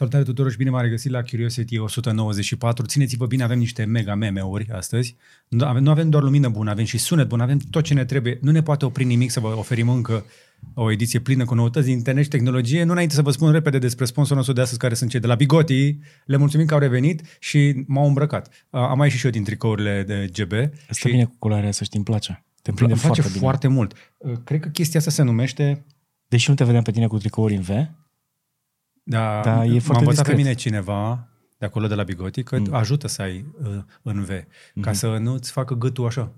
Salutare tuturor și bine m-am regăsit la Curiosity 194. Țineți-vă bine, avem niște mega meme-uri astăzi. Nu avem, nu avem doar lumină bună, avem și sunet bun, avem tot ce ne trebuie. Nu ne poate opri nimic să vă oferim încă o ediție plină cu noutăți din internet și tehnologie. Nu înainte să vă spun repede despre sponsorul nostru de astăzi, care sunt cei de la Bigoti. Le mulțumim că au revenit și m-au îmbrăcat. Am mai ieșit și eu din tricourile de GB. Asta și bine cu culoarea, să știi, îmi place. Te îmi prinde place foarte, bine. foarte mult. Cred că chestia asta se numește Deși nu te vedeam pe tine cu tricouri în V, Da, Da, e m-a foarte învățat pe discret. mine cineva de acolo de la Bigoti că mm. ajută să ai uh, în V, Mhm. ca să nu-ți facă gâtul așa.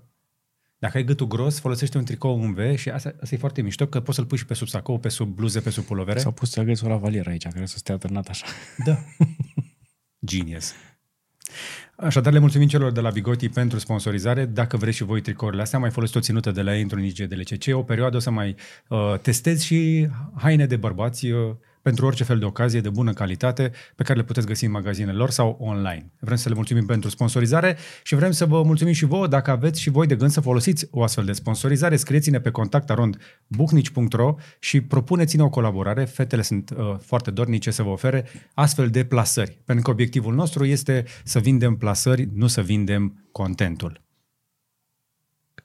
Dacă ai gâtul gros, folosește un tricou în V și asta, asta e foarte mișto, că poți să-l pui și pe sub sacou, pe sub bluze, pe sub pulovere. s-au pus să agăți o lavalier aici, care să stea târnat așa. Da. Genius. Așadar, le mulțumim celor de la Bigoti pentru sponsorizare. Dacă vreți și voi tricourile astea, am mai folosit o ținută de la Intro Nici de LCC. O perioadă o să mai uh, testez și haine de bărbați uh, pentru orice fel de ocazie de bună calitate pe care le puteți găsi în magazinele lor sau online. Vrem să le mulțumim pentru sponsorizare și vrem să vă mulțumim și vouă dacă aveți și voi de gând să folosiți o astfel de sponsorizare. Scrieți-ne pe contact arond buhnici.ro și propuneți-ne o colaborare. Fetele sunt uh, foarte dornice să vă ofere astfel de plasări. Pentru că obiectivul nostru este să vindem plasări, nu să vindem contentul.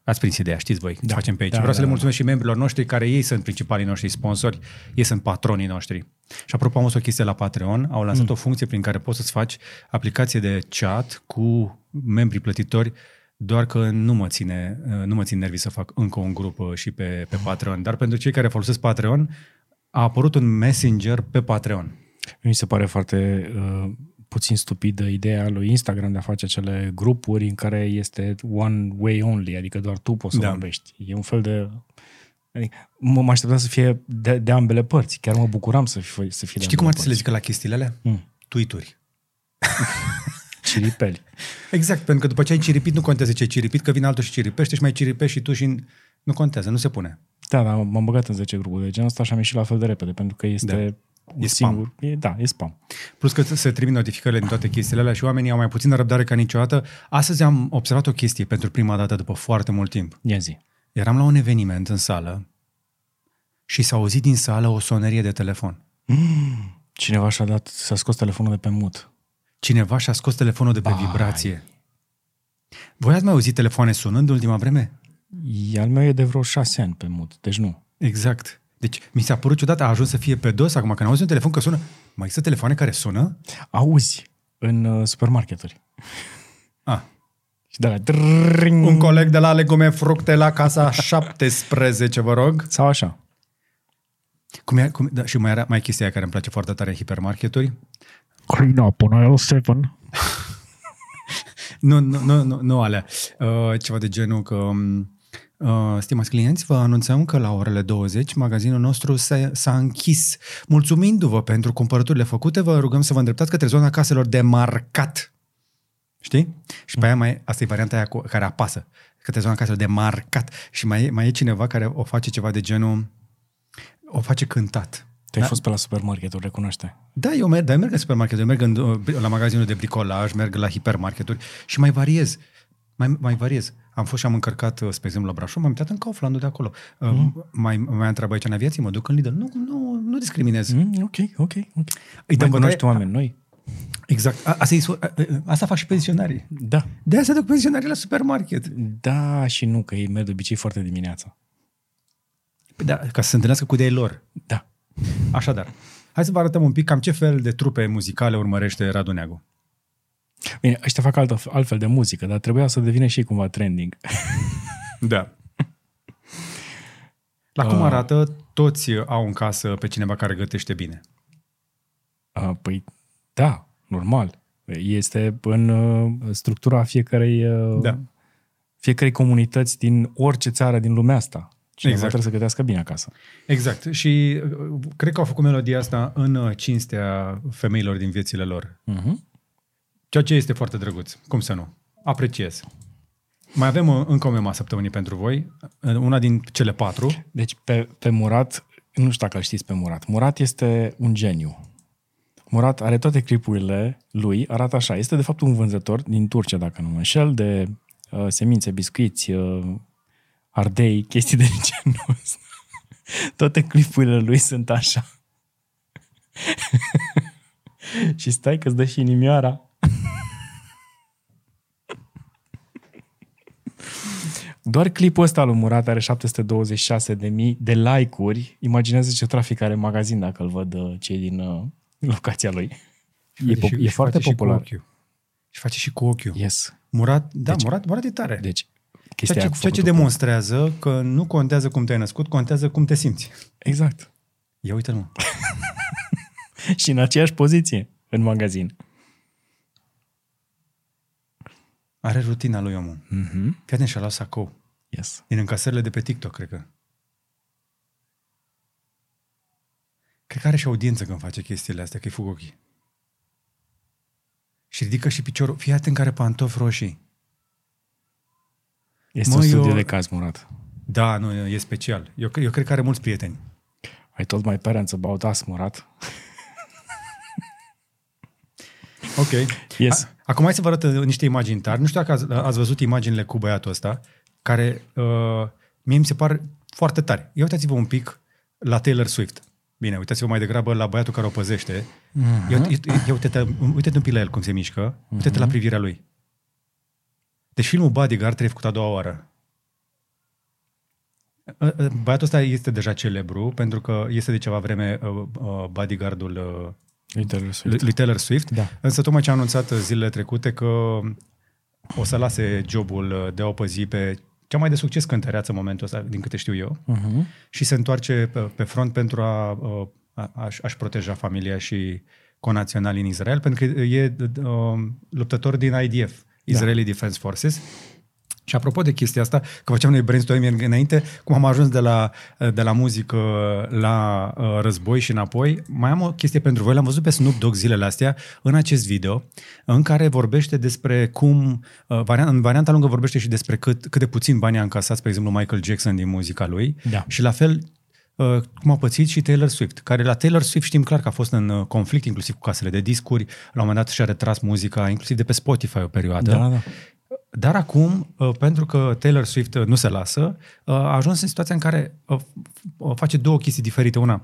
Ați prins ideea, știți voi, da, Da, facem pe aici. da, Vreau să da, le da. mulțumesc și membrilor noștri care ei sunt principalii noștri sponsori, ei sunt patronii noștri. Și apropo, am văzut o chestie la Patreon, au lansat mm. o funcție prin care poți să-ți faci aplicație de chat cu membrii plătitori, doar că nu mă ține, nu mă țin nervii să fac încă un grup uh, și pe, pe Patreon. Dar pentru cei care folosesc Patreon, a apărut un messenger pe Patreon. Mi se pare foarte uh, puțin stupidă ideea lui Instagram de a face acele grupuri în care este one way only, adică doar tu poți să Da. da. vorbești. E un fel de... Adică, mă, mă așteptam să fie de, de ambele părți. Chiar mă bucuram să fie, să fie de Știi cum ar ambele trebui să le zică la chestiile alea? Mm. Tweet-uri. părți. Ciripeli. Exact, pentru că după ce ai ciripit, nu contează ce ai ciripit, că vine altul și ciripește și mai ciripești și tu și nu contează, nu se pune. Da, dar m-am băgat în 10 grupuri de genul ăsta și am ieșit la fel de repede, pentru că este Da. Da. E un spam. singur... E, da, e spam. Plus că se trimit notificările din toate chestiile alea și oamenii au mai puțină răbdare ca niciodată. Astăzi am observat o chestie pentru prima dată după foarte mult timp. Ia zi. Eram la un eveniment în sală și s-a auzit din sală o sonerie de telefon. Cineva și-a dat, s-a scos telefonul de pe mut. Cineva și-a scos telefonul de pe Vai. vibrație. Voi ați mai auzit telefoane sunând în ultima vreme? E, Al meu e de vreo șase ani pe mut, deci nu. Exact. Deci mi s-a părut ciudat, a ajuns să fie pe dos acum, când auzi un telefon că sună. Mai există telefoane care sună? Auzi în uh, supermarketuri. Ah, Și de la drrrring, un coleg de la Legume Fructe la casa 17, vă rog. sau așa. Cum e, cum, da, și mai era mai chestia aia care îmi place foarte tare în hipermarketuri. Clean up on aisle 7. Nu, nu, nu, nu, nu alea. Uh, ceva de genul că... um, Uh, stimați clienți, vă anunțăm că la orele 20 magazinul nostru s-a, s-a închis. Mulțumindu-vă pentru cumpărăturile făcute, vă rugăm să vă îndreptați către zona caselor de marcat. Știi? Și pe aia mai, asta e varianta aia cu, care apasă, către zona caselor de marcat. Și mai e, mai e cineva care o face ceva de genul, o face cântat. Tu ai fost pe la supermarketuri, recunoaște. Da, eu merg, dar eu merg în supermarket, eu merg în, uh, la magazinul de bricolaj, merg la hipermarketuri și mai variez. Mai, mai variez. Am fost și am încărcat, uh, spre exemplu, la Brașov, m-am uitat în Kauflandul de acolo. Mm. Mai, mai întreabă aici în aviație, mă duc în Lidl. Nu, nu, nu discriminez. Mm. Mm, ok, ok, ok. Îi dăm Mai cunoști bătaie- oameni noi? Exact. A, asta, e, su- a, a, asta fac și pensionarii. Da. De asta duc pensionarii la supermarket. Da și nu, că ei merg de obicei foarte dimineața. Păi Da, ca să se întâlnească cu ideile lor. Da. Așadar, hai să vă arătăm un pic cam ce fel de trupe muzicale urmărește Radu Neagu. Bine, ăștia fac altă, altfel de muzică, dar trebuia să devină și cumva trending. Da. La cum arată, toți au în casă pe cineva care gătește bine. Uh, păi, da, normal. Este în uh, structura fiecarei, uh, Da. fiecarei comunități din orice țară din lumea asta. Cineva Exact. trebuie să gătească bine acasă. Exact. Și uh, cred că au făcut melodia asta în uh, cinstea femeilor din viețile lor. Uh-huh. Ceea ce este foarte drăguț. Cum să nu? Apreciez. Mai avem uh, încă o mema săptămânii pentru voi. Uh, Una din cele patru. Deci pe, pe Murat, nu știu dacă îl știți pe Murat. Murat este un geniu. Murat are toate clipurile lui, arată așa. Este de fapt un vânzător din Turcia, dacă nu mă înșel, de uh, semințe, biscuiți, uh, ardei, chestii de genul ăsta. Toate clipurile lui sunt așa. și stai că-ți dă și inimioara. Doar clipul ăsta lui Murat are 726 de mii de like-uri. Imaginează ce trafic are în magazin dacă îl văd uh, cei din uh, locația lui. E, Și- po- și e foarte face și cu popular. ochiul. Și face și cu ochiul. Yes. Murat, da, Deci- Murat, Murat e tare. Deci, chestia ceea aia ce, cu ceea ce făcutul cu- demonstrează că nu contează cum te-ai născut, contează cum te simți. Exact. Ia uite-l, mă. și în aceeași poziție în magazin. Are rutina lui omul. Mm-hmm. Fii atent și-a luat sacou. Yes. Din încasările de pe TikTok, cred că. Cred că are și audiență când face chestiile astea, că-i fug ochii. Și ridică și piciorul. Fii atent care pantofi roșii. Este Mă, un studiu eu- de caz, Murat. Da, nu, e special. Eu, cre- eu cred că are mulți prieteni. I told my parents about us, Murat. Ok. Yes. A, acum hai să vă arăt uh, niște imagini tari. Nu știu dacă ați, ați văzut imaginile cu băiatul ăsta, care uh, mie mi se par foarte tari. Ia uitați-vă un pic la Taylor Swift. Bine, uitați-vă mai degrabă la băiatul care o păzește. Mhm. Ia, ia, ia uite-te, uite-te un pic la el cum se mișcă. Uite-te la privirea lui. Deci filmul Bodyguard trebuie făcut a doua oară. Uh, uh, Băiatul ăsta este deja celebru pentru că este de ceva vreme uh, uh, bodyguardul uh, Lui Taylor Swift. lui lui Taylor Swift. Da. Însă tocmai ce a anunțat zilele trecute că o să lase jobul de a o păzi pe cea mai de succes cântăreață în momentul ăsta, din câte știu eu, Uh-huh. și se întoarce pe, pe front pentru a, a, a, a-și proteja familia și conaționalii în Israel, pentru că e uh, luptător din IDF, Israeli Defense Forces. Și apropo de chestia asta, că făceam noi brainstorming înainte, cum am ajuns de la, de la muzică la uh, război și înapoi, mai am o chestie pentru voi. L-am văzut pe Snoop Dogg zilele astea în acest video, în care vorbește despre cum, uh, variant, în varianta lungă vorbește și despre cât, cât de puțin bani a încasat, spre exemplu, Michael Jackson din muzica lui. Da. Și la fel uh, cum a pățit și Taylor Swift, care la Taylor Swift știm clar că a fost în uh, conflict inclusiv cu casele de discuri, la un moment dat și-a retras muzica, inclusiv de pe Spotify o perioadă. Da, da. Dar acum, uh, pentru că Taylor Swift uh, nu se lasă, uh, a ajuns în situația în care uh, uh, face două chestii diferite. Una,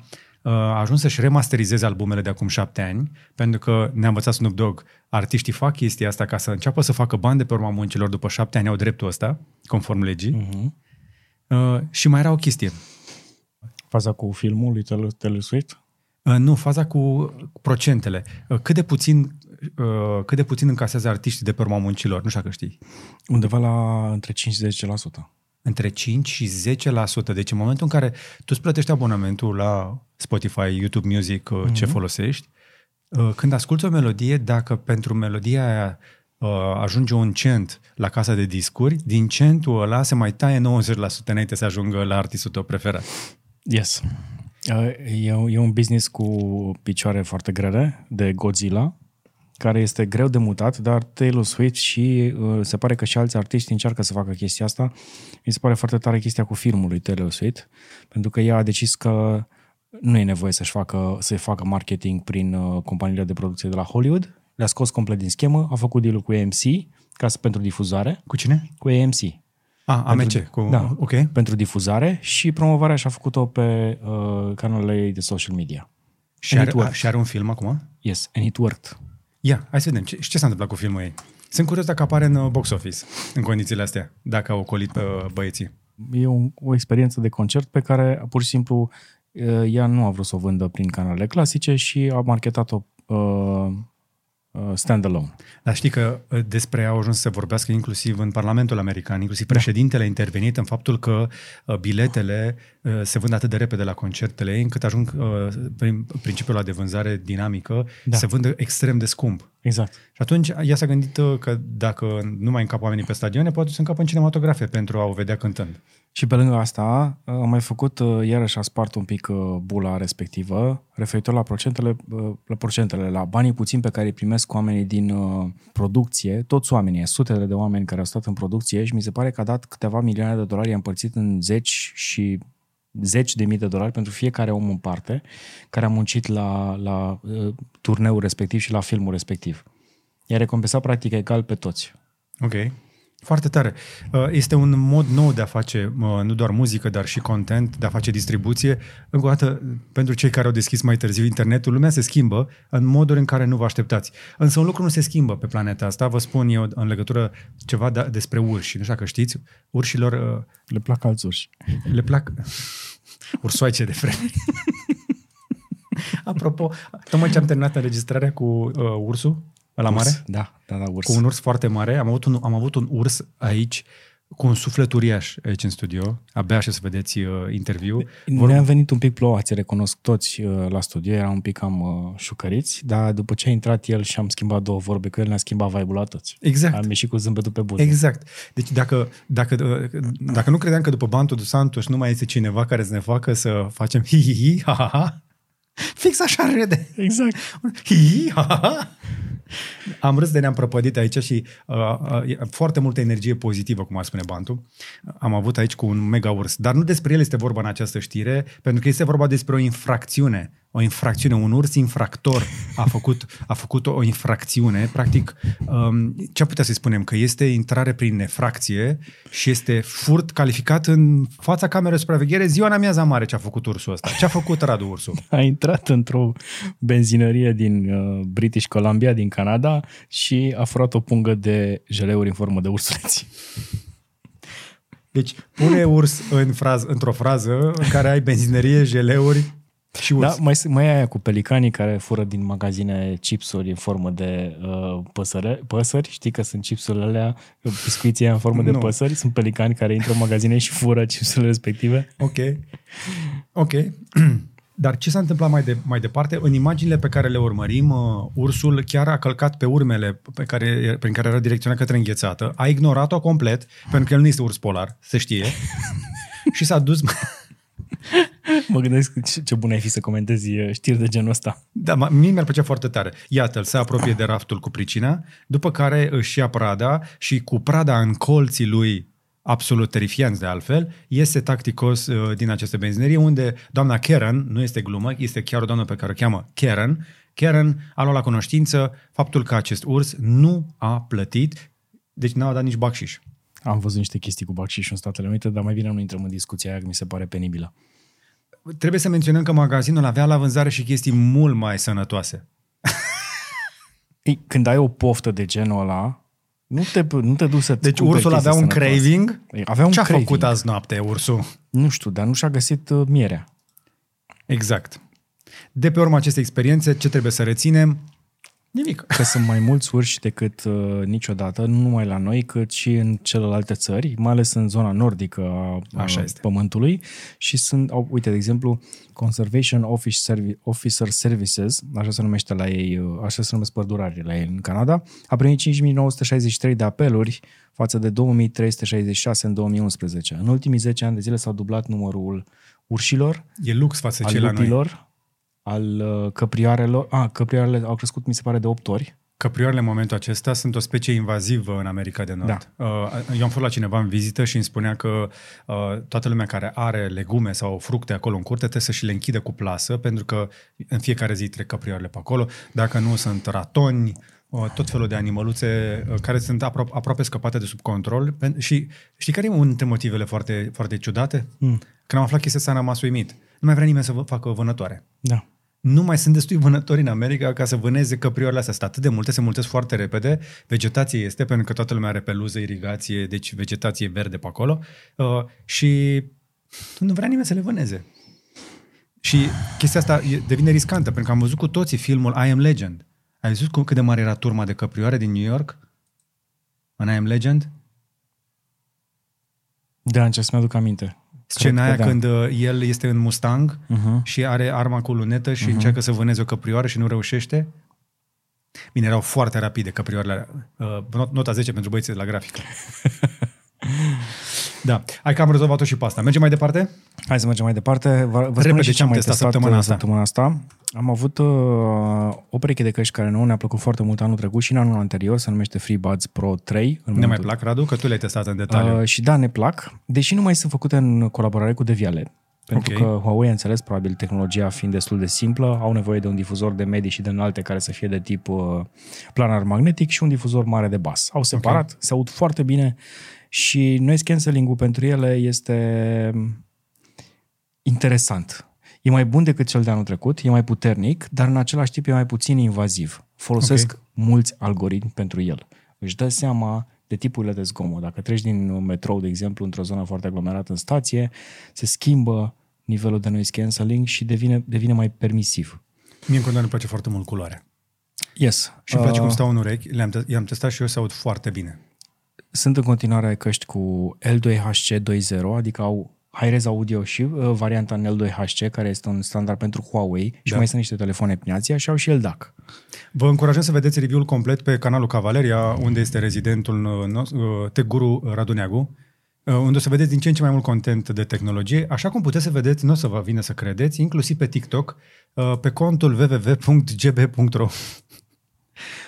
uh, a ajuns să-și remasterizeze albumele de acum șapte ani, pentru că ne-a învățat Snoop Dogg, artiștii fac chestia asta ca să înceapă să facă bani de pe urma muncilor după șapte ani, au dreptul ăsta, conform legii. Uh-huh. Uh, și mai era o chestie. Faza cu filmul lui Taylor, Taylor Swift? Uh, Nu, faza cu cu procentele. Uh, Cât de puțin, uh, cât de puțin încasează artiștii de pe urma muncilor, nu știu dacă știi. Undeva la între 5 și 10%. Între 5 și 10%. Deci în momentul în care tu îți plătești abonamentul la Spotify, YouTube Music, uh, ce folosești, uh, când asculți o melodie, dacă pentru melodia aia uh, ajunge un cent la casa de discuri, din centul ăla se mai taie 90% înainte să ajungă la artistul tău preferat. Yes. Uh, E, e un business cu picioare foarte grele de Godzilla, care este greu de mutat, dar Taylor Swift și uh, se pare că și alți artiști încearcă să facă chestia asta. Mi se pare foarte tare chestia cu filmul lui Taylor Swift, pentru că ea a decis că nu e nevoie să-și facă, să facă marketing prin uh, companiile de producție de la Hollywood. Le-a scos complet din schemă, a făcut deal cu AMC ca să, pentru difuzare, Cu cine? cu AMC. A, AMC. Cu, Da, Ok. pentru difuzare și promovarea și-a făcut-o pe uh, canalele ei de social media. Și And are, it worked. și are un film acum? Yes, and it worked. Ia, hai să vedem. Ce, ce s-a întâmplat cu filmul ei? Sunt curios dacă apare în uh, box office, în condițiile astea, dacă au ocolit pe uh, băieții. E o, o experiență de concert pe care pur și simplu uh, ea nu a vrut să o vândă prin canalele clasice și a marketat-o uh, uh, standalone. Dar știi că uh, despre ea au ajuns să se vorbească inclusiv în Parlamentul American, inclusiv președintele a intervenit în faptul că uh, biletele uh, se vând atât de repede la concertele ei, încât ajung uh, prin principiul ăla de vânzare dinamică, Da. se vândă extrem de scump. Exact. Și atunci ea s-a gândit uh, că dacă nu mai încap oamenii pe stadioane, poate să încapă în cinematografe pentru a o vedea cântând. Și pe lângă asta, a mai făcut, uh, iarăși a spart un pic uh, bula respectivă, referitor la procentele, uh, la procentele, la banii puțin pe care îi primesc oamenii din uh, producție, toți oamenii, sutele de oameni care au stat în producție și mi se pare că a dat câteva milioane de dolari, i-a împărțit în zeci și zeci de mii de dolari pentru fiecare om în parte care a muncit la, la uh, turneul respectiv și la filmul respectiv. I-a recompensat practic egal pe toți. Ok. Foarte tare. Uh, Este un mod nou de a face uh, nu doar muzică, dar și content, de a face distribuție. Încă o dată, pentru cei care au deschis mai târziu internetul, lumea se schimbă în moduri în care nu vă așteptați. Însă un lucru nu se schimbă pe planeta asta. Vă spun eu în legătură ceva de, despre urși. Nu știu dacă știți, urșilor uh, Le plac alți urși. le plac ursoaice de freme. Apropo, tocmai ce am terminat înregistrarea cu uh, ursul la mare, Urs. Da, da, da, urs. cu un urs foarte mare. Am avut un, am avut un urs aici cu un suflet uriaș aici în studio. Abia așa să vedeți uh, interviu. Vor... Ne-a venit un pic plouați, recunosc toți uh, la studio, era un pic cam uh, șucăriți, dar după ce a intrat el și am schimbat două vorbe cu el, ne-a schimbat vibe-ul la toți. Exact. Am ieșit cu zâmbetul pe buze. Exact. Deci dacă, dacă, uh, dacă nu credeam că după Bantul de Santos nu mai este cineva care să ne facă să facem hi-hi-hi, ha-ha-ha, fix așa râde. exact. Hi-hi, ha-ha-ha. Am râs de ne-am prăpădit aici și uh, uh, foarte multă energie pozitivă, cum ar spune Bantu. Am avut aici cu un mega urs. Dar nu despre el este vorba în această știre, pentru că este vorba despre o infracțiune. O infracțiune. Un urs infractor a făcut, a făcut o infracțiune. Practic, um, ce am putea să spunem? Că este intrare prin nefracție și este furt calificat în fața camerei de supraveghere ziua în amiaza mare ce a făcut ursul ăsta. Ce a făcut Radu ursul? A intrat într-o benzinărie din uh, British Columbia, din Canada, și a furat o pungă de jeleuri în formă de ursuleți. Deci pune urs în fraz, într-o frază în care ai benzinărie, jeleuri și urs. Da, mai, mai e aia cu pelicanii care fură din magazine chipsuri în formă de uh, păsăre, păsări. Știi că sunt chipsurile alea, biscuiții aia în formă de Nu. păsări. Sunt pelicani care intră în magazine și fură chipsurile respective. Ok. Ok. Dar ce s-a întâmplat mai, de, mai departe? În imaginile pe care le urmărim, uh, ursul chiar a călcat pe urmele pe care, prin care era direcționat către înghețată, a ignorat-o complet, pentru că el nu este urs polar, se știe, și s-a dus... Mă gândesc ce, ce bun ai fi să comentezi uh, știri de genul ăsta. Da, ma- mie mi-ar plăcea foarte tare. Iată-l, se apropie de raftul cu pricina, după care își ia prada și cu prada în colții lui absolut terifianți de altfel, iese tacticos uh, din aceste benzinerie, unde doamna Karen, nu este glumă, este chiar o doamnă pe care o cheamă Karen, Karen a luat la cunoștință faptul că acest urs nu a plătit, deci n-a dat nici bacșiș. Am văzut niște chestii cu bacșișul în Statele Unite, dar mai bine nu intrăm în discuția aia, că mi se pare penibilă. Trebuie să menționăm că magazinul avea la vânzare și chestii mult mai sănătoase. Ei, când ai o poftă de genul ăla, nu te, nu te duci să Deci ursul avea un craving. Avea un Ce a craving. făcut azi noapte ursul? Nu știu, dar nu și-a găsit uh, mierea. Exact. De pe urma acestei experiențe, ce trebuie să reținem? Nimic. Că sunt mai mulți urși decât uh, niciodată, nu numai la noi, cât și în celelalte țări, mai ales în zona nordică a, Așa a este. Pământului. Și sunt, au, uite, de exemplu, Conservation Office Servi- Officer Services, așa se numește la ei, uh, așa se numesc pădurarii la ei în Canada, a primit 5963 de apeluri față de 2366 în 2011. În ultimii 10 ani de zile s-au dublat numărul urșilor, E lux față al cei la noi. Lupilor, al uh, căprioarelor. A, căprioarele au crescut, mi se pare, de 8 ori. Căprioarele în momentul acesta sunt o specie invazivă în America de Nord. Da. Eu am fost la cineva în vizită și îmi spunea că uh, toată lumea care are legume sau fructe acolo în curte trebuie să și le închidă cu plasă, pentru că în fiecare zi trec căprioarele pe acolo. Dacă nu, sunt ratoni, uh, tot felul de animăluțe uh, care sunt apro- aproape scăpate de sub control. Pen- Și știi care e unul dintre motivele foarte, foarte ciudate? Mm. Când am aflat chestia asta, am rămas uimit. Nu mai vrea nimeni să vă facă vânătoare Da. Nu mai sunt destui vânători în America ca să vâneze căprioarele astea. Sunt atât de multe, se mulțesc foarte repede. Vegetație este, pentru că toată lumea are peluză, irigație, deci vegetație verde pe acolo. Uh, și nu vrea nimeni să le vâneze. Și chestia asta e- devine riscantă, pentru că am văzut cu toții filmul I Am Legend. Ai văzut cum, cât de mare era turma de căprioare din New York? În I Am Legend? Da, ce să-mi aduc aminte. Scena Cred aia că da. când uh, el este în Mustang Uh-huh. și are arma cu lunetă și uh-huh. încearcă să vâneze o căprioară și nu reușește. Bine, erau foarte rapide căprioarele. Uh, not- nota 10 pentru băieții de la grafică. da. Hai că am rezolvat-o și pe asta. Mergem mai departe? Hai să mergem mai departe. Vă, vă spun Repede, și ce am mai testat testat săptămâna asta? săptămâna asta. Am avut uh, o pereche de căști care nouă ne-a plăcut foarte mult anul trecut și în anul anterior, se numește FreeBuds Pro 3. În Ne mai momentul- plac, Radu? Că tu le-ai testat în detaliu. Uh, Uh, și da, ne plac, deși nu mai sunt făcute în colaborare cu Devialet. Pentru Ok. că Huawei a înțeles, probabil tehnologia fiind destul de simplă, au nevoie de un difuzor de medii și de înalte care să fie de tip uh, planar magnetic și un difuzor mare de bas. Au separat, okay. se aud foarte bine și noise cancelling-ul pentru ele este interesant. E mai bun decât cel de anul trecut, e mai puternic, dar în același timp e mai puțin invaziv. Folosesc okay. mulți algoritmi pentru el. Își dă seama de tipurile de zgomot. Dacă treci din metrou, de exemplu, într-o zonă foarte aglomerată în stație, se schimbă nivelul de noise cancelling și devine, devine mai permisiv. Mie în continuare îmi place foarte mult culoarea. Yes. Și îmi place Uh, cum stau în urechi, le-am, te- i-am testat și eu se aud foarte bine. Sunt în continuare căști cu L2HC 2.0, adică au high-res audio și uh, varianta în L2HC, care este un standard pentru Huawei și Da. mai sunt niște telefoane prin Asia și au și LDAC. Vă încurajăm să vedeți review-ul complet pe canalul Cavaleria, unde este rezidentul uh, nostru, uh, Tech Guru Radu Neagu, uh, unde o să vedeți din ce în ce mai mult content de tehnologie, așa cum puteți să vedeți, nu o să vă vină să credeți, inclusiv pe TikTok, uh, pe contul www.gb.ro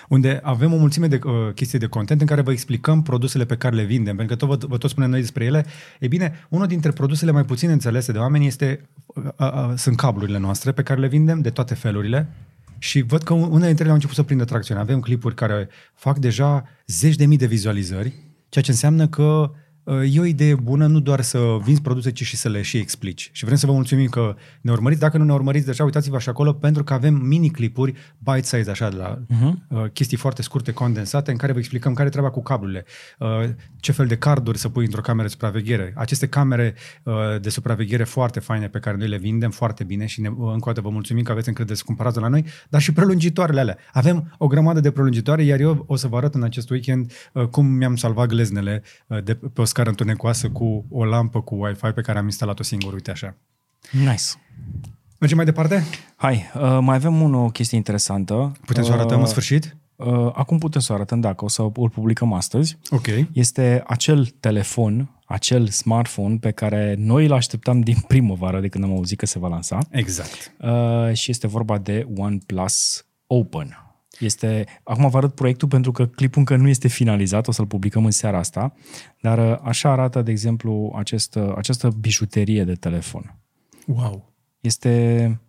unde avem o mulțime de uh, chestii de content în care vă explicăm produsele pe care le vindem, pentru că tot vă, vă tot spunem noi despre ele. E bine, unul dintre produsele mai puțin înțelese de oameni este, uh, uh, sunt cablurile noastre pe care le vindem de toate felurile și văd că unele dintre ele au început să prindă tracțiune. Avem clipuri care fac deja zeci de mii de vizualizări, ceea ce înseamnă că uh, e o idee bună nu doar să vinzi produse, ci și să le și explici. Și vrem să vă mulțumim că ne urmăriți. Dacă nu ne urmăriți deja, uitați-vă și acolo, pentru că avem mini-clipuri bite-size, așa, de la uh-huh. uh, chestii foarte scurte, condensate, în care vă explicăm care e treaba cu cablurile, uh, ce fel de carduri să pui într-o cameră de supraveghere. Aceste camere uh, de supraveghere foarte faine pe care noi le vindem foarte bine și ne, uh, încă o dată vă mulțumim că aveți încredere să cumpărați de la noi, dar și prelungitoarele alea. Avem o grămadă de prelungitoare, iar eu o să vă arăt în acest weekend uh, cum mi-am salvat gleznele uh, de pe o scară întunecoasă cu o lampă cu Wi-Fi pe care am instalat-o singur, uite așa. Nice. Mergem mai departe? Hai, uh, mai avem un, o chestie interesantă. Putem să o arătăm Uh, în sfârșit? Uh, acum putem să o arătăm, dacă o să îl publicăm astăzi. Ok. Este acel telefon, acel smartphone pe care noi îl așteptam din primăvară de când am auzit că se va lansa. Exact. Uh, și este vorba de OnePlus Open. Este, acum vă arăt proiectul pentru că clipul încă nu este finalizat, o să-l publicăm în seara asta, dar uh, așa arată, de exemplu, acest, uh, această bijuterie de telefon. Wow. Este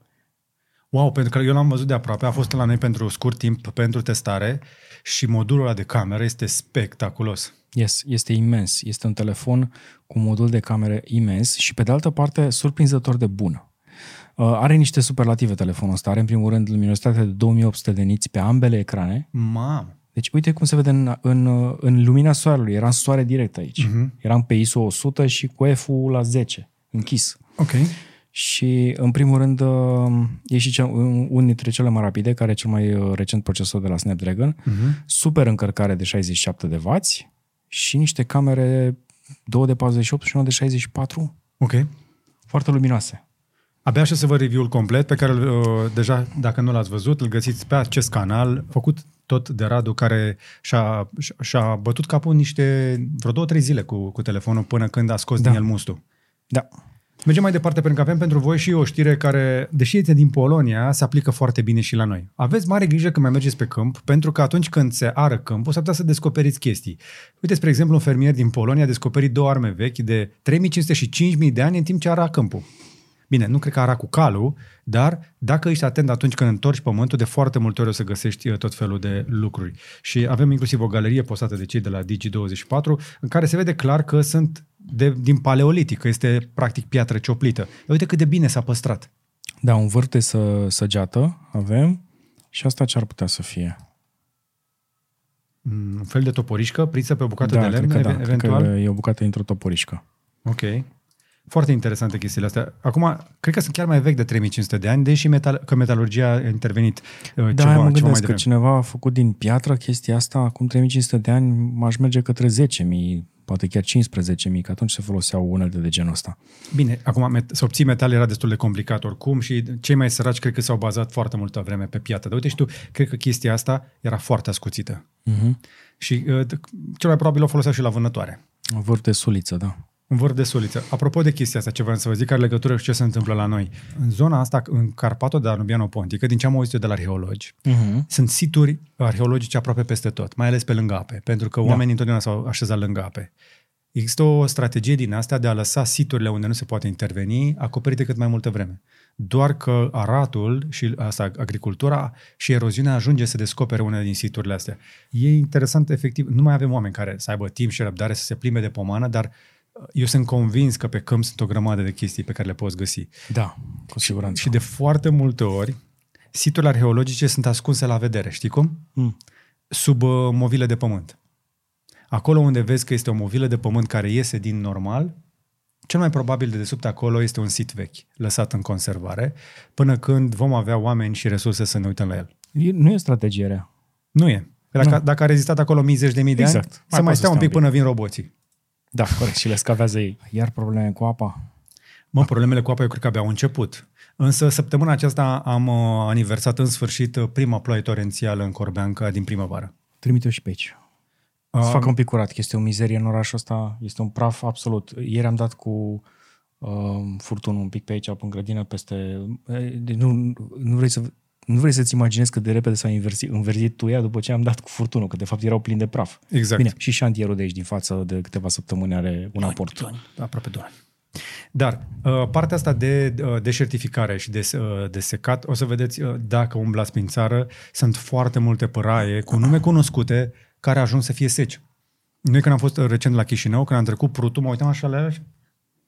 Wow, pentru că eu l-am văzut de aproape, a fost la noi pentru scurt timp, pentru testare și modulul ăla de cameră este spectaculos. Yes, este imens. Este un telefon cu modul de cameră imens și, pe de altă parte, surprinzător de bun. Uh, are niște superlative telefonul ăsta. Are, în primul rând, luminositate de 2800 de niți pe ambele ecrane. Mamă. Deci, uite cum se vede în, în, în lumina soarelui. Era în soare direct aici. Mhm. Uh-huh. Eram pe ISO 100 și cu F-ul la 10, închis. Ok. Și, în primul rând, uh, e și cea, un- unul dintre cele mai rapide, care e cel mai uh, recent procesor de la Snapdragon. Uh-huh. Super încărcare de 67 de W și niște camere, două de 48 și una de 64, Ok. foarte luminoase. Abia așa să vă review-ul complet, pe care uh, deja, dacă nu l-ați văzut, îl găsiți pe acest canal, făcut tot de Radu, care și-a, și-a bătut capul niște, vreo două, trei zile cu, cu telefonul până când a scos Da. din el mustul. Da. Mergem mai departe pentru că avem pentru voi și o știre care, deși este din Polonia, se aplică foarte bine și la noi. Aveți mare grijă când mai mergeți pe câmp, pentru că atunci când se ară câmpul, s-ar putea să descoperiți chestii. Uite, spre exemplu, un fermier din Polonia a descoperit două arme vechi de 3500 și 5000 de ani în timp ce ara câmpul. Bine, nu cred că ara cu calul, dar dacă ești atent atunci când întorci pământul, de foarte multe ori o să găsești uh, tot felul de lucruri. Și avem inclusiv o galerie postată de cei de la Digi24, în care se vede clar că sunt de, din paleolitic, că este practic piatră cioplită. Dar uite cât de bine s-a păstrat. Da, un vârf de să, săgeată avem și asta ce ar putea să fie? Mm, Un fel de toporișcă prinsă pe o bucată da, de lemn, cred că, da, ev- cred eventual. că e o bucată dintr-o toporișcă. Ok. Foarte interesante chestiile astea. Acum, cred că sunt chiar mai vechi de 3500 de ani, deși metal, că metalurgia a intervenit uh, Da, ceva, mă ceva mai gândesc că devreme. cineva a făcut din piatră chestia asta acum 3500 de ani, m-aș merge către 10.000, poate chiar 15.000, că atunci se foloseau unelte de genul ăsta. Bine, acum met- să obții metal era destul de complicat oricum și cei mai săraci cred că s-au bazat foarte multă vreme pe piatră. Dar uite și tu, cred că chestia asta era foarte ascuțită. Uh-huh. Și uh, d- cel mai probabil o foloseau și la vânătoare. Un vârf de suliță, da. Un vârf de suliță. Apropo de chestia asta, ce vreau să vă zic, are legătură cu ce se întâmplă la noi. În zona asta, în Carpatul de Danubiano Pontică, din ce am auzit eu de la arheologi, Uh-huh. sunt situri arheologice aproape peste tot, mai ales pe lângă ape, pentru că oamenii întotdeauna s-au așezat lângă ape. Există o strategie din asta de a lăsa siturile unde nu se poate interveni acoperite cât mai multă vreme. Doar că aratul și asta, agricultura și eroziunea ajunge să descopere unele din siturile astea. E interesant, efectiv, nu mai avem oameni care să aibă timp și răbdare să se plimbe de pomană, dar uh, eu sunt convins că pe câmp sunt o grămadă de chestii pe care le poți găsi. Da, cu siguranță. Și de foarte multe ori, siturile arheologice sunt ascunse la vedere, știi cum? Mm. Sub uh, movile de pământ. Acolo unde vezi că este o movilă de pământ care iese din normal, cel mai probabil de desubt acolo este un sit vechi, lăsat în conservare, până când vom avea oameni și resurse să ne uităm la el. E- Nu e o strategie rea. Nu e. Dacă, Nu. dacă a rezistat acolo mii zeci de mii de Exact. ani, Mai să mai poate stea să un pic stea un până vin roboții. Da, corect. Și le scavează ei. Iar probleme cu apa? Mă, problemele cu apa eu cred că abia au început. Însă săptămâna aceasta am uh, aniversat în sfârșit uh, prima ploaie torențială în Corbeanca din primăvară. Trimite-o și pe aici. Să Uh, facă un pic curat, că este o mizerie în orașul ăsta, este un praf absolut. Ieri am dat cu uh, furtunul un pic pe aici, în grădină, peste... eh, de- Nu, nu vrei să... Nu vrei să-ți imaginezi cât de repede s-a înverzit, înverzit tuia după ce am dat cu furtunul, că de fapt erau plini de praf. Exact. Bine, și șantierul de aici din față de câteva săptămâni are un aport. Doi ani, aproape doi ani. Dar uh, partea asta de uh, deșertificare și de, uh, de secat, o să vedeți uh, dacă umblați prin țară, sunt foarte multe păraie cu nume cunoscute care ajung să fie seci. Noi când am fost uh, recent la Chișinău, când am trecut prutul, mă uitam așa la el și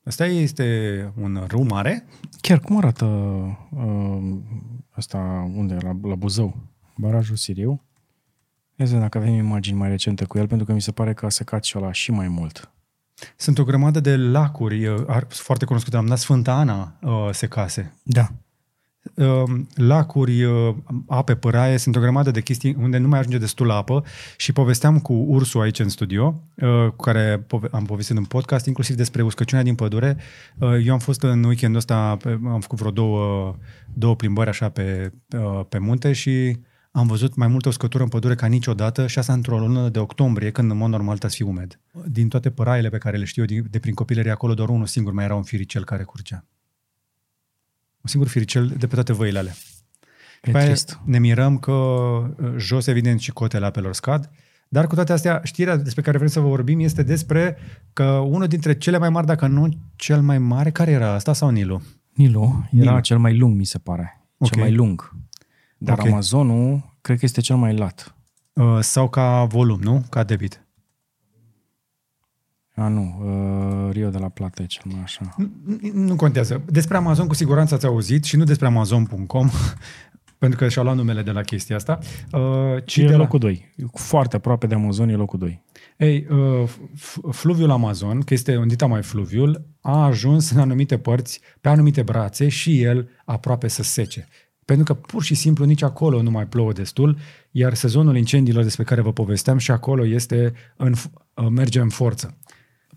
Asta este un râu mare? Chiar cum arată uh, asta unde? La, la Buzău? Barajul Siriu? Ia să vedem dacă avem imagini mai recente cu el, pentru că mi se pare că a secat și ăla și mai mult. Sunt o grămadă de lacuri uh, ar- foarte cunoscute. Am dat Sfânta Ana uh, secase. Da. Uh, lacuri, uh, ape, păraie, sunt o grămadă de chestii unde nu mai ajunge destul apă și povesteam cu Ursu aici în studio, uh, cu care pove- am povestit în podcast, inclusiv despre uscăciunea din pădure. Uh, eu am fost în weekendul ăsta, pe- am făcut vreo două, două plimbări așa pe, uh, pe munte și am văzut mai multă uscătură în pădure ca niciodată și asta într-o lună de octombrie, când în mod normal trebuie să fie umed. Din toate păraiele pe care le știu eu din- de prin copilărie acolo, doar unul singur mai era un firicel care curgea. Un singur firicel de pe toate văile alea. E După aia trist. ne mirăm că uh, jos, evident, și cotele apelor scad, dar cu toate astea, știrea despre care vrem să vă vorbim este despre că unul dintre cele mai mari, dacă nu cel mai mare, care era asta sau Nilu? Nilu era Nilu. cel mai lung, mi se pare. Ok. Cel mai lung. Dar Ok. Amazonul, cred că este cel mai lat. Uh, sau ca volum, nu? Ca debit. A, nu. Uh, Rio de la Plata e cel mai așa. Nu- Nu contează. Despre Amazon cu siguranță ați auzit și nu despre Amazon.com, pentru că și-au luat numele de la chestia asta, uh, ci Și e de la... locul 2. Foarte aproape de Amazon e locul 2. Ei, uh, f- fluviul Amazon, că este un dita mai fluviul, a ajuns în anumite părți, pe anumite brațe și el aproape să sece. Pentru că pur și simplu nici acolo nu mai plouă destul, iar sezonul incendiilor despre care vă povesteam și acolo este în, f- uh, merge în forță.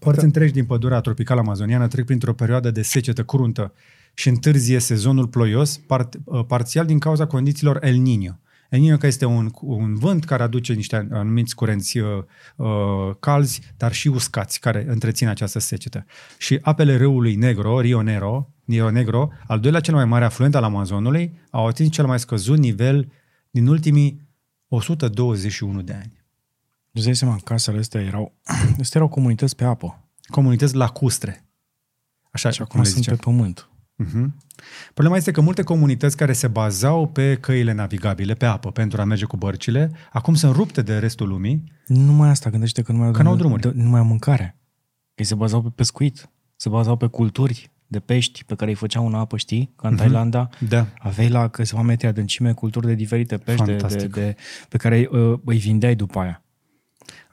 Părți întregi din pădurea tropicală amazoniană trec printr-o perioadă de secetă cruntă și întârzie sezonul ploios, part, uh, parțial din cauza condițiilor El Niño. El Niño că este un, un vânt care aduce niște anumiți curenți uh, uh, calzi, dar și uscați care întrețin această secetă. Și apele râului Negro, Rio Negro, Rio Negro, al doilea cel mai mare afluent al Amazonului, au atins cel mai scăzut nivel din ultimii 121 de ani. Îți dai seama, casele astea erau, astea erau comunități pe apă. Comunități lacustre. Așa Și cum acum le sunt ziceam. pe pământ. Uh-huh. Problema este că multe comunități care se bazau pe căile navigabile, pe apă, pentru a merge cu bărcile, acum sunt rupte de restul lumii. Nu numai asta, gândește că nu mai au, Că n-au drumuri. de- nu mai au mâncare. Ei se bazau pe pescuit, se bazau pe culturi de pești pe care îi făceau în apă, știi? Ca în Thailanda. Da. Aveai la câțiva metri adâncime culturi de diferite pești de, de, Fantastic. de, pe care uh, îi vindeai după aia.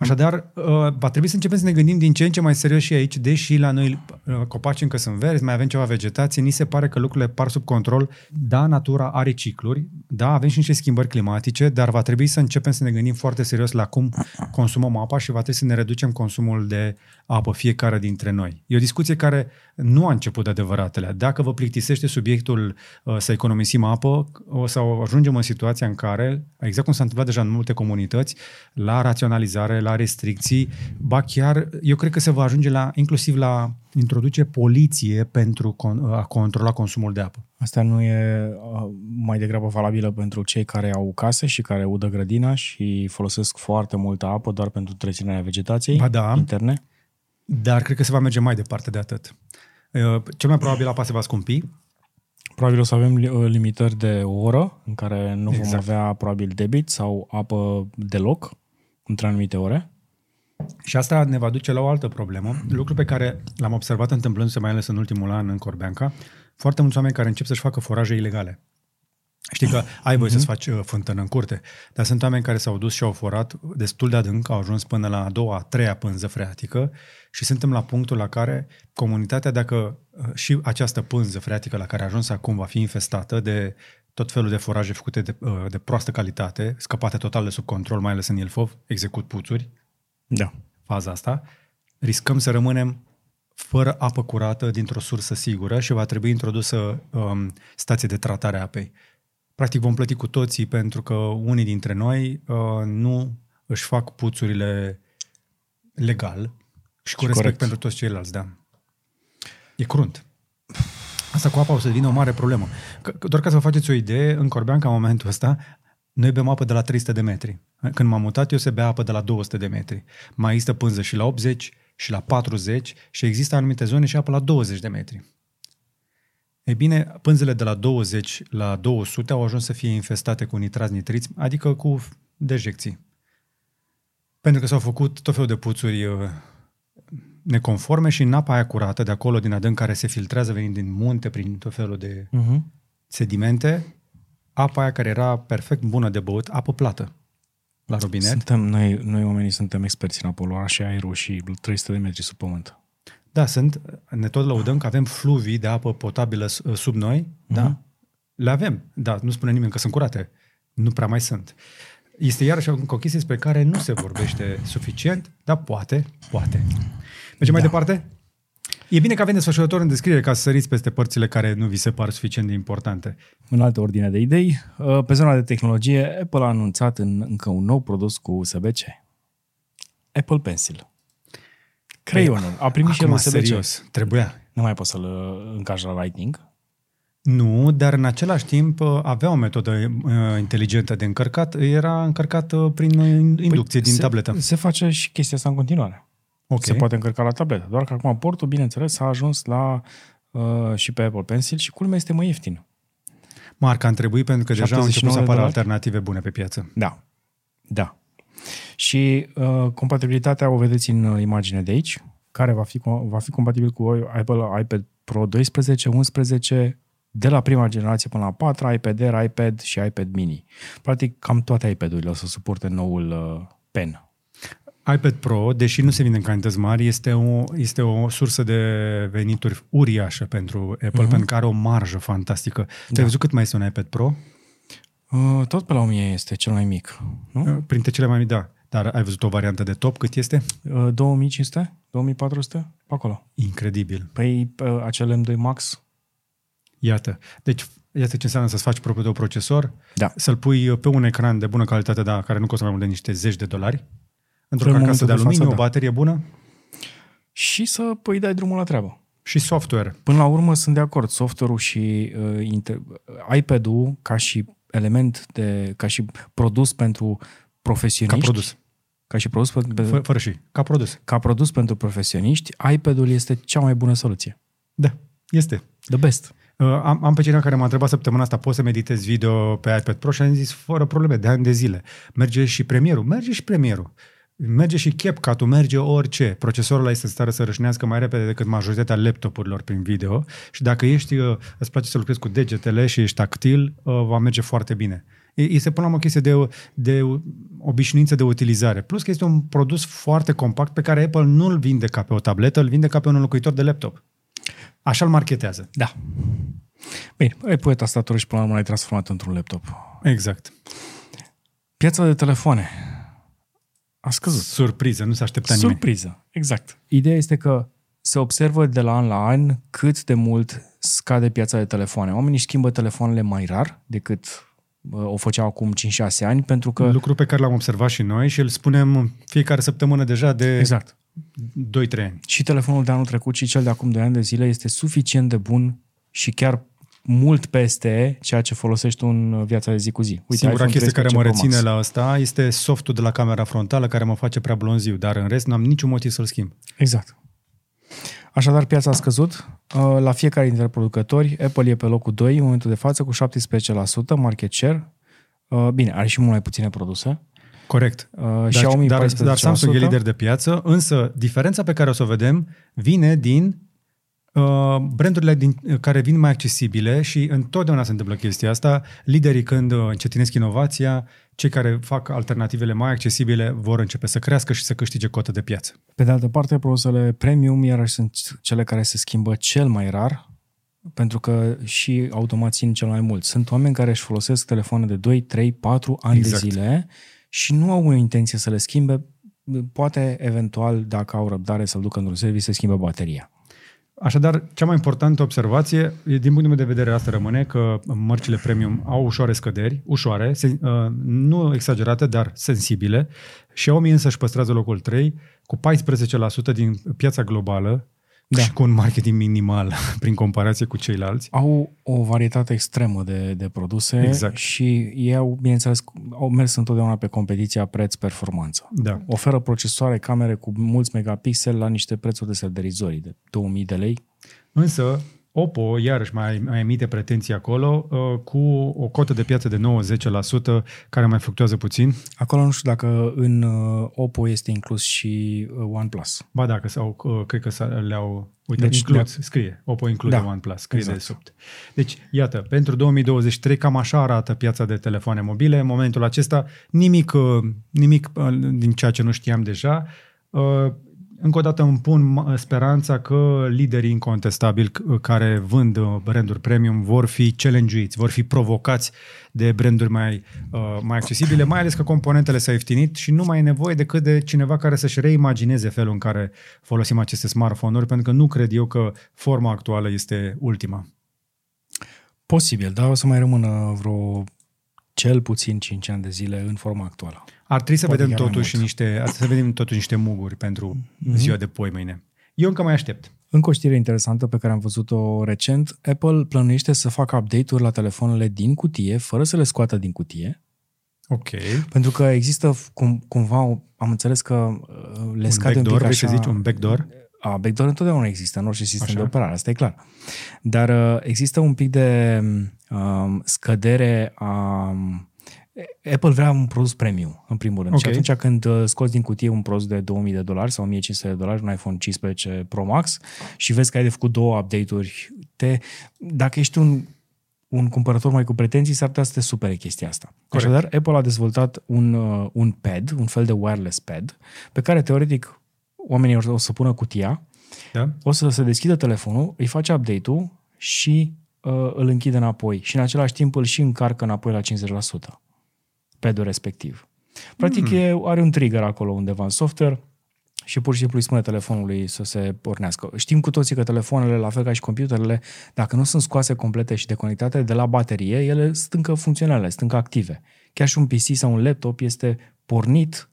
Așadar, uh, va trebui să începem să ne gândim din ce în ce mai serios și aici, deși la noi uh, copaci încă sunt verzi, mai avem ceva vegetație, ni se pare că lucrurile par sub control. Da, natura are cicluri, da, avem și niște schimbări climatice, dar va trebui să începem să ne gândim foarte serios la cum consumăm apa și va trebui să ne reducem consumul de apă fiecare dintre noi. E o discuție care nu a început de adevăratele. Dacă vă plictisește subiectul uh, să economisim apă, o să ajungem în situația în care, exact cum s-a întâmplat deja în multe comunități, la raționalizare, la restricții, ba chiar, eu cred că se va ajunge la, inclusiv la introduce poliție pentru con- a controla consumul de apă. Asta nu e uh, mai degrabă valabilă pentru cei care au case și care udă grădina și folosesc foarte multă apă doar pentru întreținerea vegetației Ba da. interne? Dar cred că se va merge mai departe de atât. Uh, Cel mai probabil apa se va scumpi, Probabil o să avem li- uh, limitări de o oră în care nu vom Exact. avea probabil debit sau apă deloc între anumite ore. Și asta ne va duce la o altă problemă, lucru pe care l-am observat întâmplându-se mai ales în ultimul an în Corbeanca, foarte mulți oameni care încep să-și facă foraje ilegale. Știi că ai voie să-ți faci uh, fântână în curte, dar sunt oameni care s-au dus și au forat destul de adânc, au ajuns până la a doua, a treia pânză freatică și suntem la punctul la care comunitatea, dacă uh, și această pânză freatică la care a ajuns acum va fi infestată de tot felul de foraje făcute de, uh, de proastă calitate, scăpate total de sub control, mai ales în Ilfov, execut puțuri, Da. faza asta, riscăm să rămânem fără apă curată dintr-o sursă sigură și va trebui introdusă um, stație de tratare a apei. Practic vom plăti cu toții pentru că unii dintre noi uh, nu își fac puțurile legal și cu Și respect corect. pentru toți ceilalți, da. E crunt. Asta cu apa o să devină o mare problemă. Că- că- Doar ca să vă faceți o idee, în Corbeanca, în momentul ăsta, noi bem apă de la 300 de metri. Când m-am mutat, eu se bea apă de la 200 de metri. Mai există pânză și la 80 și la 40 și există anumite zone și apă la 20 de metri. Ei bine, pânzele de la 20 la 200 au ajuns să fie infestate cu nitrați nitriți, adică cu dejecții. Pentru că s-au făcut tot felul de puțuri uh, neconforme și în apa aia curată de acolo, din adânc, care se filtrează venind din munte, prin tot felul de Uh-huh. sedimente, apa aia care era perfect bună de băut, apă plată la robinet. Suntem, noi, noi oamenii suntem experți în apă, și aerul și 300 de metri sub pământ. Da, sunt, ne tot lăudăm că avem fluvii de apă potabilă s- sub noi, Mhm. da? Le avem, da, nu spune nimeni că sunt curate. Nu prea mai sunt. Este iarăși o o chestie despre care nu se vorbește suficient, dar poate, poate. Mergem mai Da. departe? E bine că avem desfășurător în descriere ca să săriți peste părțile care nu vi se par suficient de importante. În altă ordine de idei, uh, pe zona de tehnologie, Apple a anunțat în, încă un nou produs cu USB-C. Apple Pencil. Creionul. A primit și el Acum, USB-C. serios, trebuia. Nu mai poți să-l uh, încarci la Lightning. Nu, dar în același timp uh, avea o metodă uh, inteligentă de încărcat, era încărcat uh, prin uh, inducție din se, tabletă. Se face și chestia asta în continuare. Ok. Se poate încărca la tabletă. Doar că acum portul, bineînțeles, a ajuns la uh, și pe Apple Pencil și culmea este mai ieftin. Marca am trebuit pentru că deja au început 79 să de apară dolari? alternative bune pe piață. Da. Da. Și uh, compatibilitatea o vedeți în uh, imagine de aici, care va fi, co- va fi compatibil cu Apple iPad Pro 12, 11, de la prima generație până la 4, iPad Air, iPad și iPad mini. Practic, cam toate iPad-urile o să suporte noul uh, pen. iPad Pro, deși nu se vinde în cantități mari, este o, este o sursă de venituri uriașă pentru Apple, uh-huh. pentru că are o marjă fantastică. Tu Da. ai văzut cât mai este un iPad Pro? Uh, tot pe la 1000 este cel mai mic, nu? Uh, Printre cele mai mici, da. Dar ai văzut o variantă de top? Cât este? Uh, 2500? 2400? Pe acolo. Incredibil. Păi uh, acel M2 Max? Iată. Deci, iată ce înseamnă să-ți faci propriul tău procesor, Da. să-l pui pe un ecran de bună calitate, da, care nu costă mai mult de niște zeci de dolari, într-o În carcasă de momentul de aluminiu, față, o da. baterie bună Și să păi dai drumul la treabă. și software. Până la urmă sunt de acord, software-ul și uh, inter... iPad-ul ca și element de, ca și produs pentru Ca profesioniști, produs. ca și produs pentru, Fă, fără și. Ca produs. ca produs pentru profesioniști, iPad-ul este cea mai bună soluție. Da, este. The best. Uh, am, am pe cineva care m-a întrebat săptămâna asta, poți să meditezi video pe iPad Pro? Și am zis, fără probleme, de ani de zile. Merge și premierul, merge și premierul. Merge și CapCut-ul, merge orice. Procesorul ăla este în stare să rășnească mai repede decât majoritatea laptopurilor prin video și dacă ești, uh, îți place să lucrezi cu degetele și ești tactil, uh, va merge foarte bine. E- Este până la urmă o chestie de, de obișnuință de utilizare. Plus că este un produs foarte compact pe care Apple nu îl vinde ca pe o tabletă, îl vinde ca pe un înlocuitor de laptop. Așa îl marketează. Da. Bine, ai pui tastatură și până la urmă l-ai transformat într-un laptop. Exact. Piața de telefoane a scăzut. Surpriză, nu se aștepta nimeni. Surpriză, exact. Ideea este că se observă de la an la an cât de mult scade piața de telefoane. Oamenii își schimbă telefoanele mai rar decât uh, o făceau acum 5-6 ani, pentru că... Lucru pe care l-am observat și noi și îl spunem fiecare săptămână deja de Exact. 2-3 ani. Și telefonul de anul trecut și cel de acum 2 ani de zile este suficient de bun și chiar mult peste ceea ce folosești tu în viața de zi cu zi. Uite, Singura iPhone chestie care mă 13 Pro reține Max. la asta este softul de la camera frontală care mă face prea blonziu, dar în rest n-am niciun motiv să-l schimb. Exact. Așadar, piața a scăzut. Uh, La fiecare dintre producători, Apple e pe locul 2 în momentul de față cu 17% market share. Uh, Bine, are și mult mai puține produse. Corect. Uh, Dar, Xiaomi dar, 14%. dar Samsung e lider de piață, însă diferența pe care o să o vedem vine din uh, brandurile din, care vin mai accesibile și întotdeauna se întâmplă chestia asta. Liderii când uh, încetinesc inovația, cei care fac alternativele mai accesibile vor începe să crească și să câștige cotă de piață. Pe de altă parte, produsele premium iarăși sunt cele care se schimbă cel mai rar, pentru că și automat țin cel mai mult. Sunt oameni care își folosesc telefoane de 2, 3, 4 ani Exact. de zile și nu au o intenție să le schimbe. Poate, eventual, dacă au răbdare să-l ducă într-un serviciu, să schimbe bateria. Așadar, cea mai importantă observație, e, din punctul meu de vedere, asta rămâne că mărcile premium au ușoare scăderi, ușoare, se, uh, nu exagerate, dar sensibile. Xiaomi însă își păstrează locul 3 cu 14% din piața globală Da. da. și cu un marketing minimal prin comparație cu ceilalți. Au o varietate extremă de, de produse Exact. și ei au, bineînțeles, au mers întotdeauna pe competiția preț-performanță. Da. Oferă procesoare, camere cu mulți megapixeli la niște prețuri de serderizori de 2000 de lei. Însă, Oppo iarăși mai, mai emite pretenții acolo uh, cu o cotă de piață de 90% care mai fluctuează puțin. Acolo nu știu dacă în uh, Oppo este inclus și uh, OnePlus. Ba dacă sau uh, cred că s-a- le-au uite, Deci deci, includ, le-a- scrie, Oppo include Da, da, OnePlus, scrie exact. exact. de sub. Deci, iată, pentru 2023 cam așa arată piața de telefoane mobile. În momentul acesta, nimic, uh, nimic uh, din ceea ce nu știam deja. Uh, Încă o dată îmi pun ma- speranța că liderii incontestabili c- care vând uh, branduri premium vor fi challenge vor fi provocați de branduri mai, uh, mai accesibile, mai ales că componentele s-au ieftinit și nu mai e nevoie decât de cineva care să-și reimagineze felul în care folosim aceste smartphone-uri, pentru că nu cred eu că forma actuală este ultima. Posibil, dar o să mai rămână vreo cel puțin 5 ani de zile în forma actuală. Ar trebui să Poate vedem chiar mai totuși mult. niște, ar trebui să vedem totuși niște muguri pentru Mhm. ziua de poi mâine. Eu încă mai aștept. Încă o știre interesantă pe care am văzut-o recent, Apple plănuiește să facă update-uri la telefoanele din cutie, fără să le scoată din cutie, Ok. pentru că există cum, cumva, o- am înțeles că uh, le Un scade un backdoor, pic vrei să așa... zici un backdoor? A, backdoor întotdeauna există în orice sistem Așa. de operare, asta e clar. Dar uh, există un pic de um, scădere a... Apple vrea un produs premium, în primul rând. Ok. Și atunci când uh, scoți din cutie un produs de 2000 de dolari sau 1500 de dolari, un iPhone 15 Pro Max, și vezi că ai de făcut două update-uri, te, dacă ești un un cumpărător mai cu pretenții, s-ar putea să te supere chestia asta. Corect. Așadar, Apple a dezvoltat un, uh, un pad, un fel de wireless pad, pe care, teoretic, oamenii o să pună cutia, Da? o să se deschidă telefonul, îi face update-ul și uh, îl închide înapoi. Și în același timp îl și încarcă înapoi la 50%. Padul respectiv. Practic mm. e, are un trigger acolo undeva în software și pur și simplu îi spune telefonului să se pornească. Știm cu toții că telefoanele, la fel ca și computerele, dacă nu sunt scoase complete și deconectate de la baterie, ele sunt încă funcționale, sunt încă active. Chiar și un PC sau un laptop este pornit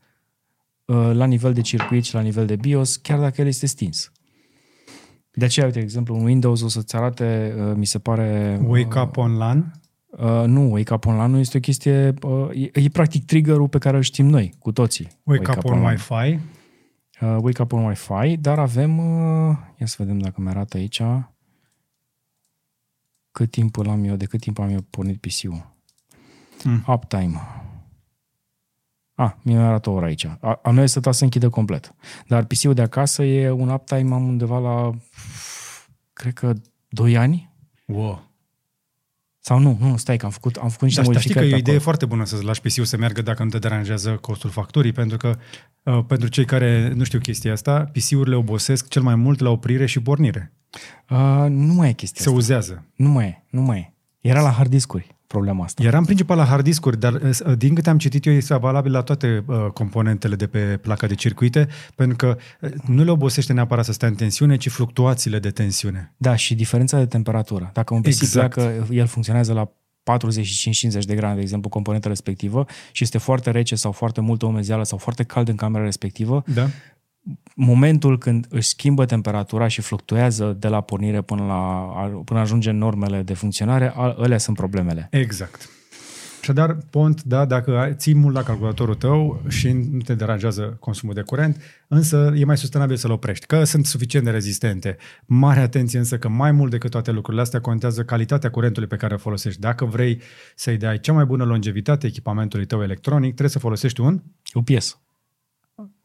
uh, la nivel de circuit și la nivel de BIOS, chiar dacă el este stins. De aceea, uite, de exemplu, un Windows o să-ți arate, uh, mi se pare... Wake up on LAN? Uh, nu, Wake Up Online nu este o chestie... Uh, e, e practic triggerul pe care îl știm noi, cu toții. Wake, up on Online. Wi-Fi? Uh, Wake Up on Wi-Fi, dar avem... Uh, ia să vedem dacă mi arată aici cât timp îl am eu, de cât timp am eu pornit PC-ul. Mm. Uptime. Ah, mi arată o oră aici. A, a meu este să închide complet. Dar PC-ul de acasă e un uptime, am undeva la, cred că, 2 ani. Wow. Sau nu, nu, stai că am făcut, am făcut niște Dar știi că modificări e o pe idee acolo. foarte bună să-ți lași PC-ul să meargă dacă nu te deranjează costul facturii, pentru că uh, pentru cei care nu știu chestia asta, PC-urile obosesc cel mai mult la oprire și pornire. Uh, nu mai e chestia Se asta. uzează. Nu mai e, nu mai e. Era la hard discuri problema asta. Era în principal la hard discuri, dar uh, din câte am citit eu, este valabil la toate uh, componentele de pe placa de circuite, pentru că uh, nu le obosește neapărat să stea în tensiune, ci fluctuațiile de tensiune. Da, și diferența de temperatură. Dacă un PC Exact. pleacă, el funcționează la 45-50 de grade, de exemplu, componenta respectivă, și este foarte rece sau foarte multă umezeală sau foarte cald în camera respectivă, Da? Momentul când își schimbă temperatura și fluctuează de la pornire până, la, până ajunge în normele de funcționare, a- alea sunt problemele. Exact. Așadar, pont, da, dacă ții mult la calculatorul tău și nu te deranjează consumul de curent, însă e mai sustenabil să-l oprești, că sunt suficient de rezistente. Mare atenție însă că mai mult decât toate lucrurile astea contează calitatea curentului pe care îl folosești. Dacă vrei să-i dai cea mai bună longevitate echipamentului tău electronic, trebuie să folosești un UPS.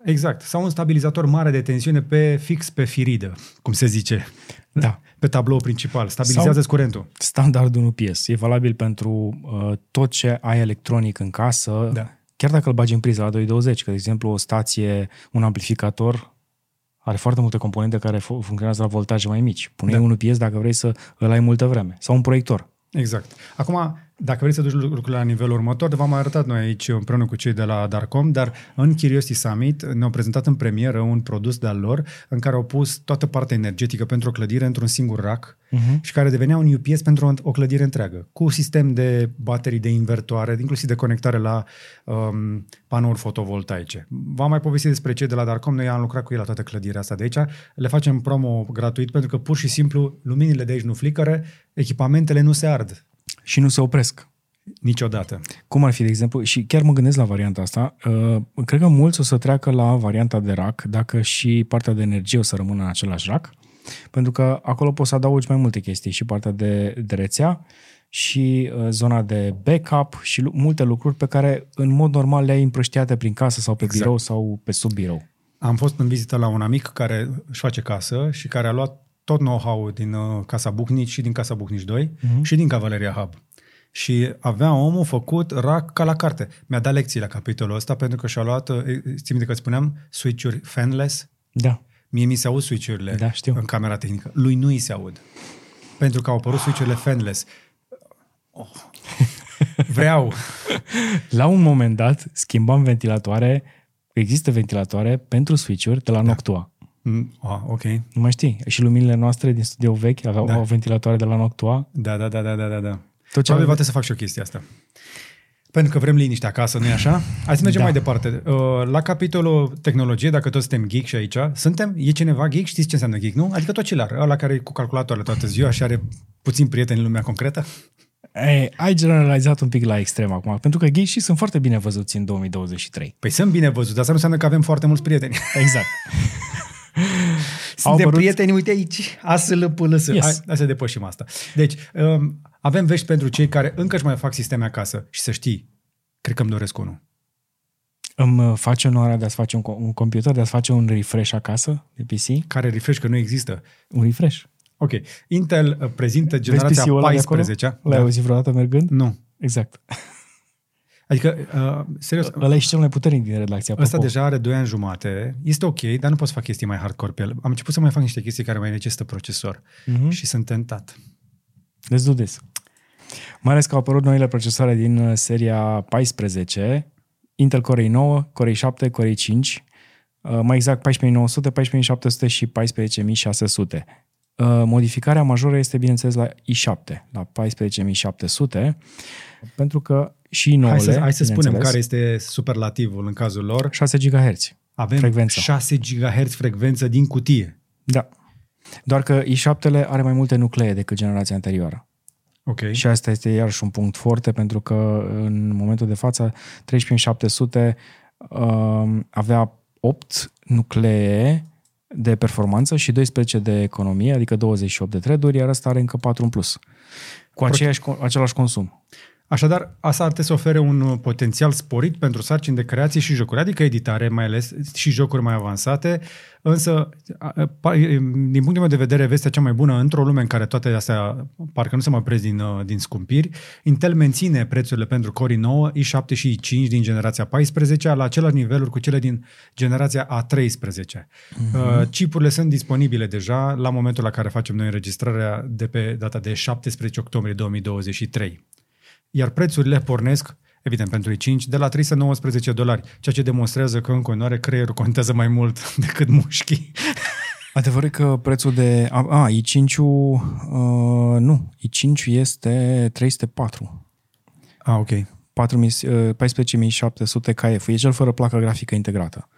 Exact. Sau un stabilizator mare de tensiune pe fix pe firidă, cum se zice. Da. Pe tablou principal. Stabilizează Sau- curentul. Standardul UPS. E valabil pentru uh, tot ce ai electronic în casă, Da. chiar dacă îl bagi în priză la 220, că, de exemplu, o stație, un amplificator are foarte multe componente care fu- funcționează la voltaje mai mici. Pune Da. un UPS dacă vrei să îl ai multă vreme. Sau un proiector. Exact. Acum, dacă vrei să duci lucrurile la nivelul următor, v-am mai arătat noi aici împreună cu cei de la Darcom, dar în Curiosity Summit ne-au prezentat în premieră un produs de-al lor în care au pus toată partea energetică pentru o clădire într-un singur rack Uh-huh. și care devenea un UPS pentru o- o clădire întreagă, cu sistem de baterii de invertoare, inclusiv de conectare la um, panouri fotovoltaice. V-am mai povestit despre cei de la Darcom, noi am lucrat cu ei la toată clădirea asta de aici, le facem promo gratuit pentru că pur și simplu luminile de aici nu flicără, echipamentele nu se ard Și nu se opresc. niciodată. Cum ar fi, de exemplu, și chiar mă gândesc la varianta asta, uh, cred că mulți o să treacă la varianta de rack dacă și partea de energie o să rămână în același rack, pentru că acolo poți să adaugi mai multe chestii, și partea de, de rețea, și uh, zona de backup și lu- multe lucruri pe care în mod normal le ai împrăștiate prin casă sau pe Exact. birou sau pe sub birou. Am fost în vizită la un amic care își face casă și care a luat tot know-how din uh, Casa Bucnici și din Casa Bucnici 2 uh-huh. și din Cavaleria Hub. Și avea omul făcut rack ca la carte. Mi-a dat lecții la capitolul ăsta pentru că și-a luat, uh, ții minte că îți spuneam, switch-uri fanless? Da. Mie mi se aud switch-urile Da, știu. în camera tehnică. Lui nu îi se aud. Pentru că au apărut switch-urile fanless. Oh. Vreau. La un moment dat schimbam ventilatoare, există ventilatoare pentru switch-uri de la Noctua. Mm, ah, ok. Nu mai știi? Și luminile noastre din studio vechi aveau Da. da. ventilatoare de la Noctua. Da, da, da, da, da, da. da. Tot ce Probabil va avem- trebui să fac și o chestie asta. Pentru că vrem liniște acasă, nu-i așa? Hai să mergem Da. mai departe. Uh, La capitolul tehnologie, dacă toți suntem geek și aici, suntem, e cineva geek? Știți ce înseamnă geek, nu? Adică tot cilar, ăla care e cu calculatoarele toată ziua și are puțin prieteni în lumea concretă. Ei, ai generalizat un pic la extrem acum, pentru că gay și sunt foarte bine văzuți în 2023. Păi sunt bine văzut, asta nu înseamnă că avem foarte mulți prieteni. Exact. Suntem apărut- prieteni, uite aici, asl pls. Yes. Hai, hai să depășim asta. Deci, um, avem vești pentru cei care încă își mai fac sisteme acasă și să știi, cred că îmi doresc unul. Îmi uh, face onoarea de a-ți face un, co- un computer, de a-ți face un refresh acasă de PC? Care refresh că nu există. Un refresh. Ok. Intel uh, prezintă generația PC-ul ăla de acolo? 14 L-ai auzit vreodată mergând? Nu. Exact. Adică, uh, serios, Ăla e și cel mai puternic din redacție. ăsta apropo. deja are 2 ani jumate. Este ok, dar nu pot să fac chestii mai hardcore pe el. Am început să mai fac niște chestii care mai necesită procesor. Mhm. Și sunt tentat. Let's do this. Mai ales că au apărut noile procesoare din uh, seria 14, Intel Core i9, Core i7, Core i5, uh, mai exact 14900, 14700 și 14600. Uh, Modificarea majoră este, bineînțeles, la i7, la 14700, pentru că și nouăle, Hai să, hai să spunem bineînțeles, care este superlativul în cazul lor. 6 GHz. Avem Frecvența. 6 GHz frecvență din cutie. Da. Doar că i7 are mai multe nuclee decât generația anterioară. Ok. Și asta este iarăși un punct foarte, pentru că în momentul de față 13700 um, avea 8 nuclee de performanță și 12 de economie, adică 28 de thread iar ăsta are încă 4 în plus. Cu aceeași, același consum. Așadar, asta ar trebui să ofere un uh, potențial sporit pentru sarcini de creație și jocuri, adică editare mai ales și jocuri mai avansate, însă, a, a, pa- e, din punctul meu de vedere, vestea cea mai bună, într-o lume în care toate astea parcă nu se mai opresc din, uh, din scumpiri, Intel menține prețurile pentru Core i9, i7 și i5 din generația 14 la același niveluri cu cele din generația A13. Uh-huh. Uh, chipurile sunt disponibile deja la momentul la care facem noi înregistrarea de pe data de 17 octombrie 2023 iar prețurile pornesc, evident pentru i5, de la 319 dolari, ceea ce demonstrează că în continuare creierul contează mai mult decât mușchii. Adevărul e că prețul de... A, a i5-ul... Uh, nu, i5 este 304. Ah, ok. 4000, uh, 14700 KF. E cel fără placă grafică integrată.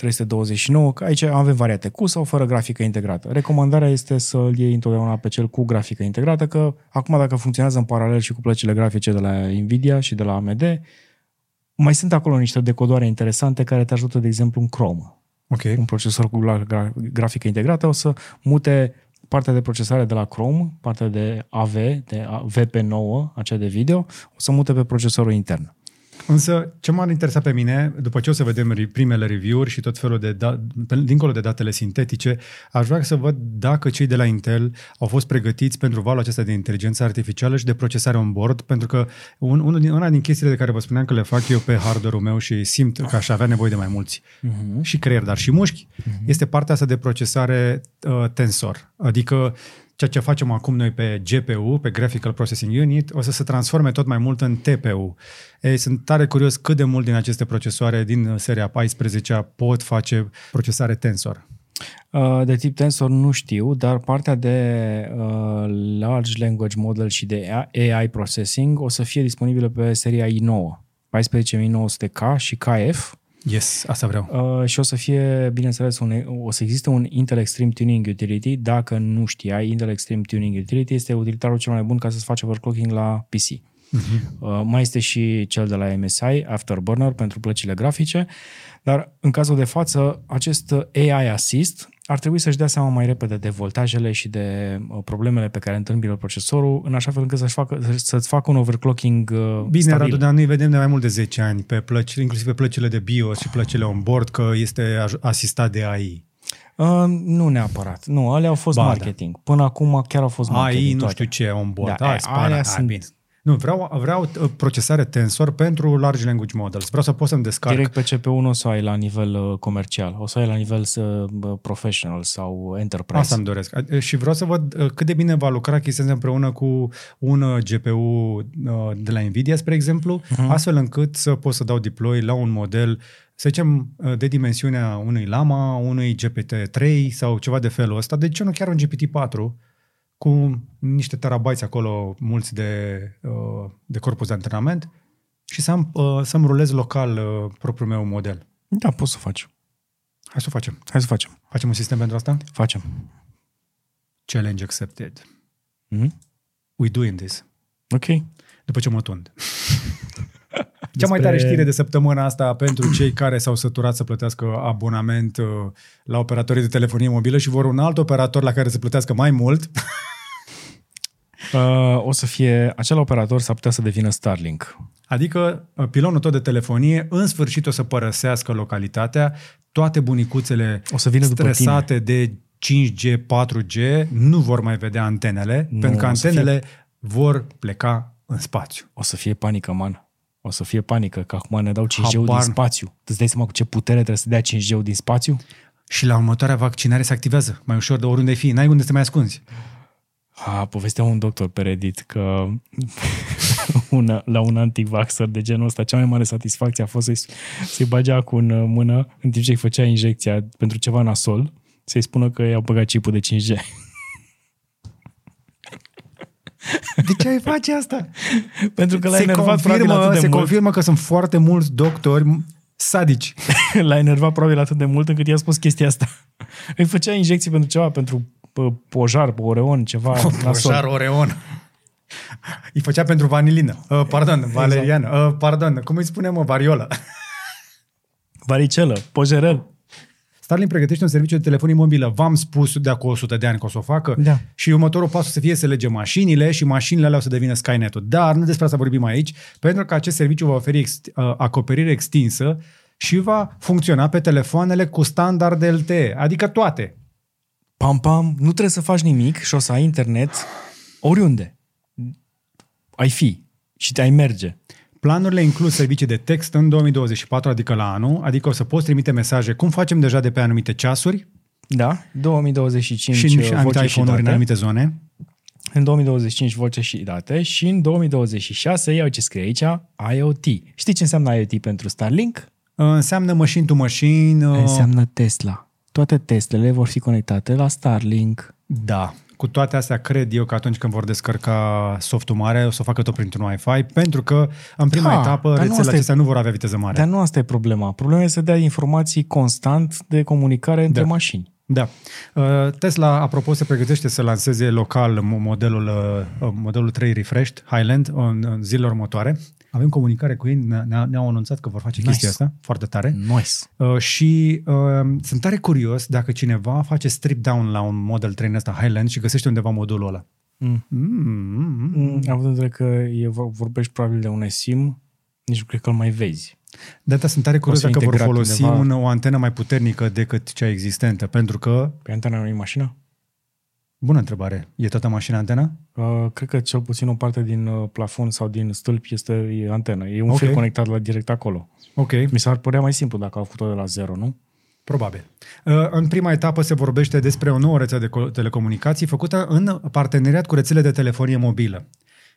329, că aici avem variante cu sau fără grafică integrată. Recomandarea este să-l iei întotdeauna pe cel cu grafică integrată, că acum dacă funcționează în paralel și cu plăcile grafice de la Nvidia și de la AMD, mai sunt acolo niște decodoare interesante care te ajută, de exemplu, în Chrome. Ok. Un procesor cu gra- grafică integrată o să mute partea de procesare de la Chrome, partea de AV, de VP9, acea de video, o să mute pe procesorul intern. Însă, ce m-ar interesa pe mine, după ce o să vedem re- primele review-uri și tot felul de, da- pe- dincolo de datele sintetice, aș vrea să văd dacă cei de la Intel au fost pregătiți pentru valul acesta de inteligență artificială și de procesare on board, pentru că un, unul din, una din chestiile de care vă spuneam că le fac eu pe hardware-ul meu și simt că aș avea nevoie de mai mulți, uh-huh. și creier, dar și mușchi, uh-huh. este partea asta de procesare uh, tensor. Adică ceea ce facem acum noi pe GPU, pe Graphical Processing Unit, o să se transforme tot mai mult în TPU. Ei, sunt tare curios cât de mult din aceste procesoare din seria 14 pot face procesare tensor. Uh, De tip tensor nu știu, dar partea de uh, large language model și de AI processing o să fie disponibilă pe seria i9, 14900K și KF, Yes, asta vreau. Uh, și o să fie, bineînțeles, un, o să existe un Intel Extreme Tuning Utility. Dacă nu știai, Intel Extreme Tuning Utility este utilitarul cel mai bun ca să-ți faci overclocking la PC. Uh-huh. Uh, mai este și cel de la MSI, Afterburner, pentru plăcile grafice, dar în cazul de față, acest AI Assist ar trebui să-și dea seama mai repede de voltajele și de uh, problemele pe care întâmpină procesorul, în așa fel încât să-și facă, să-ți facă un overclocking uh, Bine, stabil. Radu, dar noi vedem de mai mult de 10 ani pe plăci, inclusiv pe plăcile de BIOS și plăcile on-board, că este aj- asistat de AI. Uh, nu neapărat. Nu, alea au fost Ba, da. marketing. Până acum chiar au fost marketing AI, nu toate. știu ce, on-board. Da, Da, alea spara, alea sunt- bine. Nu, vreau, vreau uh, procesare tensor pentru large language models. Vreau să pot să-mi descarc. Direct pe CPU nu o să ai la nivel uh, comercial, o să ai la nivel uh, professional sau enterprise. Asta îmi doresc. A- Și vreau să văd uh, cât de bine va lucra chestia asta împreună cu un uh, GPU uh, de la Nvidia, spre exemplu, uh-huh. astfel încât să pot să dau deploy la un model, să zicem, uh, de dimensiunea unui Lama, unui GPT-3 sau ceva de felul ăsta. De ce nu chiar un GPT-4 cu niște terabytes acolo mulți de, uh, de corpus de antrenament și să am, uh, să-mi rulez local uh, propriul meu model. Da, poți să faci. Hai să o facem. Hai să facem. Facem un sistem pentru asta? Facem. Challenge accepted. Mm? We doing this. Ok. După ce mă tund. Cea mai tare știre de săptămâna asta pentru cei care s-au săturat să plătească abonament uh, la operatorii de telefonie mobilă și vor un alt operator la care să plătească mai mult. Uh, o să fie, acel operator s-ar putea să devină Starlink. Adică uh, pilonul tot de telefonie în sfârșit o să părăsească localitatea, toate bunicuțele O să vină după stresate de 5G, 4G nu vor mai vedea antenele, Nu, pentru că o să antenele vor pleca în spațiu. O să fie panică, man. O să fie panică, că acum ne dau 5G-ul Habar- din spațiu. Îți dai seama cu ce putere trebuie să dea 5G-ul din spațiu? Și la următoarea vaccinare se activează mai ușor de oriunde ai fi, n-ai unde să te mai ascunzi. A, povestea un doctor pe Reddit că una, la un antivaxer de genul ăsta, cea mai mare satisfacție a fost să-i, să-i bagea cu în mână în timp ce îi făcea injecția pentru ceva nasol, să-i spună că i-au băgat chipul de 5G. De ce ai face asta? pentru că l-a se enervat probabil confirmă, atât de se mult. confirmă că sunt foarte mulți doctori sadici. L-a enervat probabil atât de mult încât i-a spus chestia asta. Îi făcea injecții pentru ceva, pentru pă, pojar, oreon, ceva nasol. Poșar Oreon. Îi făcea pentru vanilină. Uh, pardon, valeriană. Uh, pardon, cum îi spunem, mă, variolă. Varicelă, pojerel. Starlink pregătește un serviciu de telefonie mobilă. V-am spus de acum 100 de ani că o să o facă. Da. Și următorul pas o să fie să lege mașinile și mașinile alea o să devină Skynet-ul. Dar nu despre asta vorbim aici, pentru că acest serviciu va oferi ex, uh, acoperire extinsă și va funcționa pe telefoanele cu standard LTE, adică toate. Pam, pam, nu trebuie să faci nimic și o să ai internet oriunde. Ai fi și te ai merge. Planurile includ servicii de text în 2024, adică la anul, adică o să poți trimite mesaje, cum facem deja de pe anumite ceasuri Da, 2025 și în uh, anumite voce și iPhone-uri în date. anumite zone. În 2025 voce și date și în 2026, iau ce scrie aici, IoT. Știi ce înseamnă IoT pentru Starlink? Uh, Înseamnă machine to machine. uh, Înseamnă Tesla. Toate Teslele vor fi conectate la Starlink. Da. Cu toate astea cred eu că atunci când vor descărca softul mare, o să o facă tot printr-un Wi-Fi, pentru că în prima Da, etapă dar nu rețelele asta e- acestea nu vor avea viteză mare. Dar nu asta e problema. Problema este să dea informații constant de comunicare între Da. mașini. Da. Uh, Tesla, apropo, se pregătește să lanseze local mo- modelul, uh, uh, modelul 3 Refreshed Highland în, în zilele următoare. Avem comunicare cu ei, ne- ne- ne-au anunțat că vor face Nice. chestia asta, foarte tare. Nice. Uh, și uh, sunt tare curios dacă cineva face strip down la un Model 3 în ăsta Highland și găsește undeva modulul ăla. Mm. Mm, mm, mm. Mm, având în vedere că e, vor- vorbești probabil de un SIM, nici nu cred că îl mai vezi. De asta sunt tare curios să fie dacă vor integrat folosi undeva. un, o antenă mai puternică decât cea existentă, pentru că, Pe antena nu e mașină? Bună întrebare, e toată mașina antena? Uh, cred că cel puțin o parte din uh, plafon sau din stâlp este e antenă. E un Ok. fir conectat la direct acolo. Ok, Mi s-ar părea mai simplu dacă au făcut-o de la zero, nu? probabil. Uh, În prima etapă se vorbește despre o nouă rețea de co- telecomunicații făcută în parteneriat cu rețele de telefonie mobilă.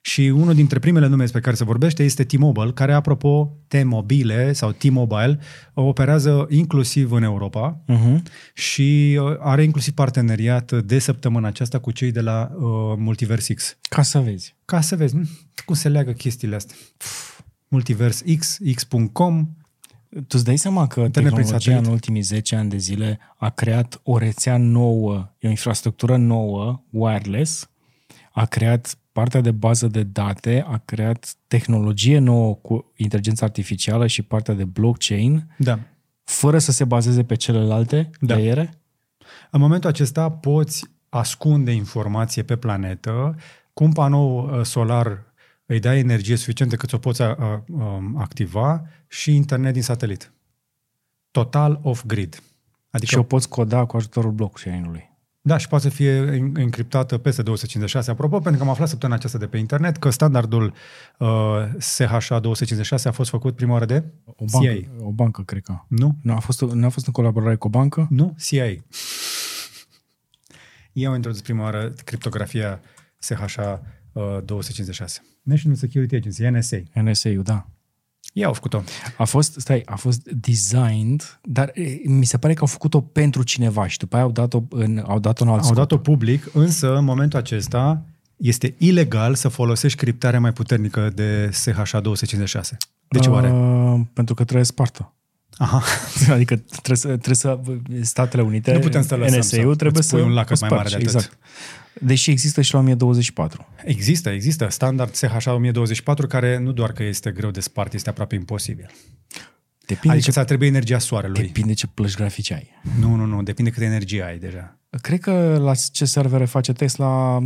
Și unul dintre primele nume despre care se vorbește este T-Mobile, care, apropo, T-Mobile sau T-Mobile, operează inclusiv în Europa Uh-huh. și uh, are inclusiv parteneriat de săptămâna aceasta cu cei de la uh, Multiverse X. Ca să vezi. Ca să vezi nu? cum se leagă chestiile astea. Pff, Multiverse X, x.com, Tu îți dai seama că Internet prin tehnologia satelit. în ultimii 10 ani de zile a creat o rețea nouă, o infrastructură nouă, wireless, a creat partea de bază de date, a creat tehnologie nouă cu inteligență artificială și partea de blockchain, da. fără să se bazeze pe celelalte Da. layere. În momentul acesta poți ascunde informație pe planetă, cu un panou uh, solar îi dai energie suficientă cât o poți a, a, um, activa și internet din satelit. Total off-grid. Adică, Și o poți coda cu ajutorul blockchain-ului. Da, și poate să fie en- encriptată peste 256. Apropo, pentru că am aflat săptămâna aceasta de pe internet că standardul uh, SHA 256 a fost făcut prima oară de O bancă, CIA. o bancă cred că. Nu? Nu a, fost, nu a fost în colaborare cu o bancă? Nu, CIA. Ei au introdus prima oară criptografia SHA uh, 256. National Security Agency, NSA. NSA-ul, da. Ei au făcut-o. A fost, stai, a fost designed, dar e, mi se pare că au făcut-o pentru cineva și după aia au dat-o în, au dat-o în alt Au scop. dat-o public, însă în momentul acesta este ilegal să folosești criptarea mai puternică de SHA 256. De ce oare? Uh, pentru că trebuie spartă. Aha. adică trebuie să, trebuie să Statele Unite, Nu putem să lăsăm să NSA-ul trebuie îți pui să un lacăt mai mare spargi, de atât. Exact. Deși există și la 1024. Există, există. Standard SHA 1024 care nu doar că este greu de spart, este aproape imposibil. Depinde, Adică ce, ți-ar trebui energia soarelui. depinde ce plăci grafice ai. Nu, nu, nu. Depinde câtă energie ai deja. Cred că la ce servere face Tesla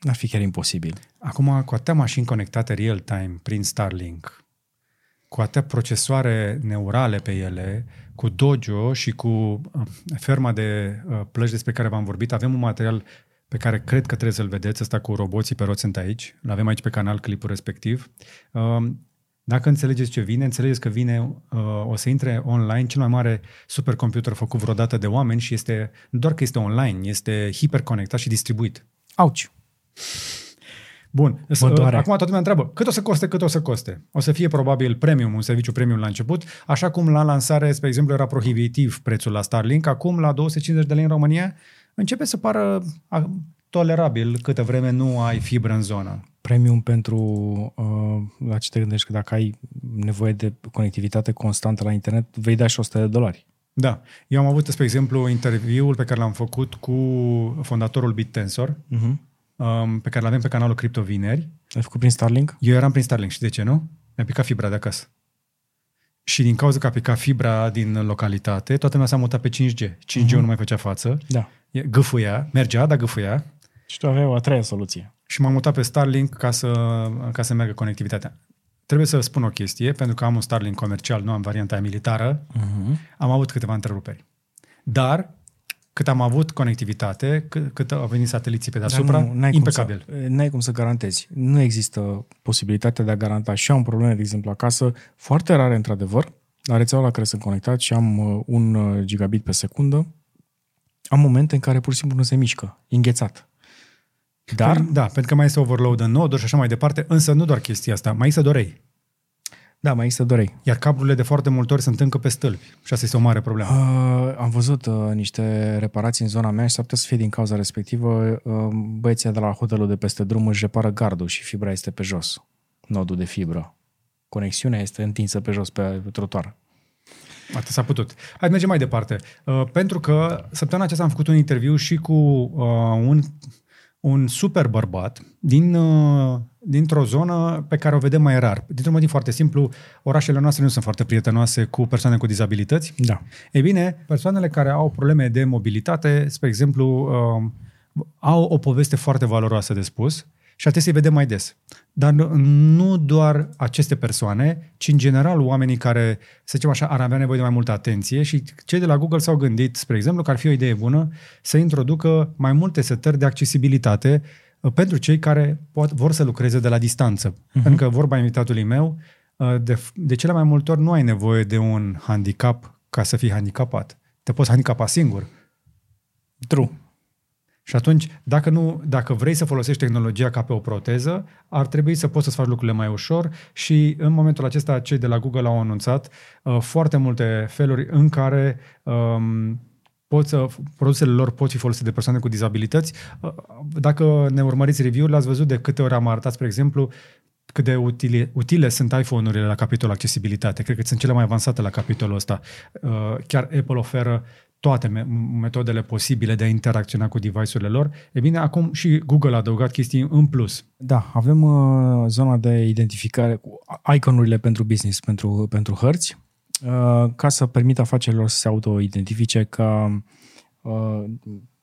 n-ar fi chiar imposibil. Acum, cu atâtea mașini conectate real-time prin Starlink, cu atâtea procesoare neurale pe ele, cu Dojo și cu uh, ferma de uh, plăci despre care v-am vorbit, avem un material pe care cred că trebuie să-l vedeți, ăsta cu roboții pe roți sunt aici, îl avem aici pe canal clipul respectiv. Um, Dacă înțelegeți ce vine, înțelegeți că vine, uh, o să intre online cel mai mare supercomputer făcut vreodată de oameni și este, nu doar că este online, este hiperconectat și distribuit. Auci! Bun. Mă doare. Acum toată lumea întreabă, cât o să coste, cât o să coste? O să fie probabil premium, un serviciu premium la început, așa cum la lansare, spre exemplu, era prohibitiv prețul la Starlink, acum la 250 de lei în România începe să pară a, tolerabil câtă vreme nu ai fibră în zonă. Premium pentru uh, la ce te gândești că dacă ai nevoie de conectivitate constantă la internet, vei da și 100 de dolari. Da. Eu am avut, spre exemplu, interviul pe care l-am făcut cu fondatorul BitTensor, Uh-huh. um, pe care l-avem pe canalul Crypto Vineri. Ai făcut prin Starlink? Eu eram prin Starlink și de ce nu? Mi-a picat fibra de acasă. Și din cauza că a picat fibra din localitate, toată lumea s-a mutat pe 5G. 5G uh-huh. nu mai făcea față. Da. E- Gâfâia, mergea, dar gâfâia. Și tu aveai o a treia soluție. Și m-am mutat pe Starlink ca să, ca să meargă conectivitatea. Trebuie să spun o chestie, pentru că am un Starlink comercial, nu am varianta aia militară, Uh-huh. am avut câteva întreruperi. Dar, cât am avut conectivitate, cât, cât au venit sateliții pe deasupra, Dar nu, n-ai impecabil. Cum să, n-ai cum să garantezi. Nu există posibilitatea de a garanta. Și eu am probleme, de exemplu, acasă, foarte rare, într-adevăr, la rețeaua la care sunt conectat și am uh, un uh, gigabit pe secundă, am momente în care pur și simplu nu se mișcă, înghețat. Dar, Da, pentru că mai este overload în noduri și așa mai departe, însă nu doar chestia asta, mai este dorei. Da, mai există dorei. Iar cablurile de foarte multe ori sunt încă pe stâlpi și asta este o mare problemă. Uh, am văzut uh, niște reparații în zona mea și s-ar putea să fie din cauza respectivă. Uh, băieții de la hotelul de peste drum își repară gardul și fibra este pe jos. Nodul de fibră. Conexiunea este întinsă pe jos pe trotuar. Atât s-a putut. Hai mergem mai departe. Uh, pentru că săptămâna aceasta am făcut un interviu și cu uh, un, un super bărbat din, uh, dintr-o zonă pe care o vedem mai rar. Dintr-un motiv foarte simplu, orașele noastre nu sunt foarte prietenoase cu persoane cu dizabilități. Da. Ei bine, persoanele care au probleme de mobilitate, spre exemplu, uh, au o poveste foarte valoroasă de spus și ar trebui să-i vedem mai des. Dar nu- nu doar aceste persoane, ci în general oamenii care, să zicem așa, ar avea nevoie de mai multă atenție și cei de la Google s-au gândit, spre exemplu, că ar fi o idee bună să introducă mai multe setări de accesibilitate uh, pentru cei care pot, vor să lucreze de la distanță. Uh-huh. Pentru că, vorba invitatului meu, uh, de, de cele mai multe ori nu ai nevoie de un handicap ca să fii handicapat. Te poți handicapa singur. True. Și atunci, dacă, nu, dacă vrei să folosești tehnologia ca pe o proteză, ar trebui să poți să-ți faci lucrurile mai ușor și în momentul acesta cei de la Google au anunțat uh, foarte multe feluri în care um, pot să, produsele lor pot fi folosite de persoane cu dizabilități. Uh, Dacă ne urmăriți review-urile, ați văzut de câte ori am arătat, spre exemplu, cât de utile, utile sunt iPhone-urile la capitolul accesibilitate. Cred că sunt cele mai avansate la capitolul ăsta. Uh, Chiar Apple oferă toate me- metodele posibile de a interacționa cu device-urile lor. E bine, acum și Google a adăugat chestii în plus. Da, avem uh, zona de identificare cu iconurile pentru business, pentru, pentru hărți, uh, ca să permită afacerilor să se auto-identifice ca uh,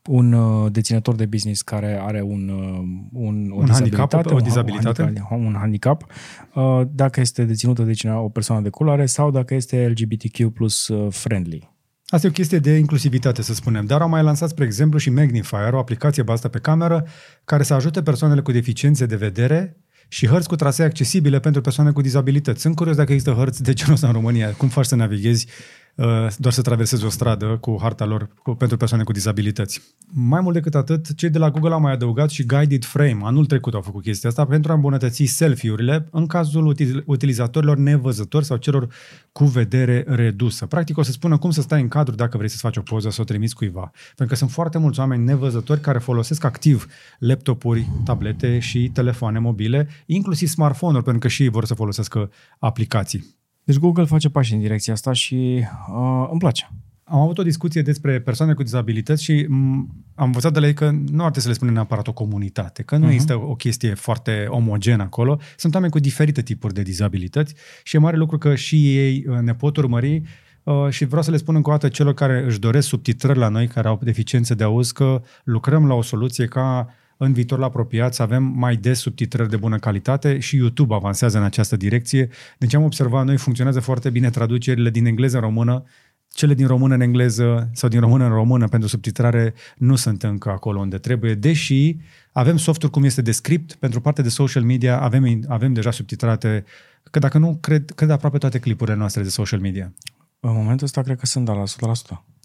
un uh, deținător de business care are un, uh, un, o Un handicap, dizabilitate, o un- dizabilitate. Un handicap, un handicap uh, dacă este deținută de cineva, o persoană de culoare sau dacă este LGBTQ plus uh, friendly. Asta e o chestie de inclusivitate, să spunem. Dar au mai lansat, spre exemplu, și Magnifier, o aplicație bazată pe cameră, care să ajute persoanele cu deficiențe de vedere și hărți cu trasee accesibile pentru persoane cu dizabilități. Sunt curios dacă există hărți de genul ăsta în România. Cum faci să navighezi uh, doar să traversezi o stradă cu harta lor cu, pentru persoane cu dizabilități. Mai mult decât atât, cei de la Google au mai adăugat și Guided Frame. Anul trecut au făcut chestia asta pentru a îmbunătăți selfie-urile în cazul util- utilizatorilor nevăzători sau celor cu vedere redusă. Practic o să spună cum să stai în cadru dacă vrei să-ți faci o poză, să o trimiți cuiva. Pentru că sunt foarte mulți oameni nevăzători care folosesc activ laptopuri, tablete și telefoane mobile, inclusiv smartphone-uri, pentru că și ei vor să folosească aplicații. Deci Google face pași în direcția asta și uh, îmi place. Am avut o discuție despre persoane cu dizabilități și m- am învățat de la ei că nu ar trebui să le spunem neapărat o comunitate, că nu uh-huh. există o chestie foarte omogenă acolo. Sunt oameni cu diferite tipuri de dizabilități și e mare lucru că și ei uh, ne pot urmări uh, și vreau să le spun încă o dată celor care își doresc subtitrări la noi, care au deficiențe de auz, că lucrăm la o soluție ca în viitorul apropiat să avem mai des subtitrări de bună calitate și YouTube avansează în această direcție. Deci am observat, noi funcționează foarte bine traducerile din engleză în română, cele din română în engleză sau din română în română pentru subtitrare nu sunt încă acolo unde trebuie, deși avem softuri cum este Descript, pentru partea de social media avem, avem deja subtitrate, că dacă nu, cred, cred aproape toate clipurile noastre de social media. În momentul ăsta cred că sunt da, la 100%.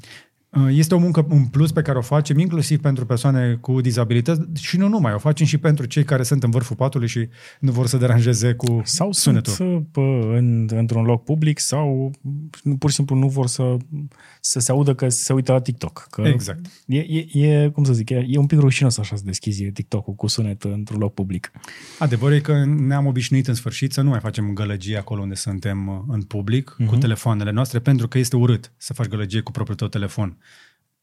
Este o muncă în plus pe care o facem inclusiv pentru persoane cu dizabilități și nu numai, o facem și pentru cei care sunt în vârful patului și nu vor să deranjeze cu Sau sunetul. sunt pă, în, într-un loc public sau nu, pur și simplu nu vor să, să se audă că se uită la TikTok. Că Exact. E, e, e, cum să zic, e, e un pic rușinos așa să deschizi TikTok-ul cu sunet într-un loc public. Adevărul e că ne-am obișnuit în sfârșit să nu mai facem gălăgie acolo unde suntem uh, în public, uh-huh. cu telefoanele noastre, pentru că este urât să faci gălăgie cu propriul tău telefon.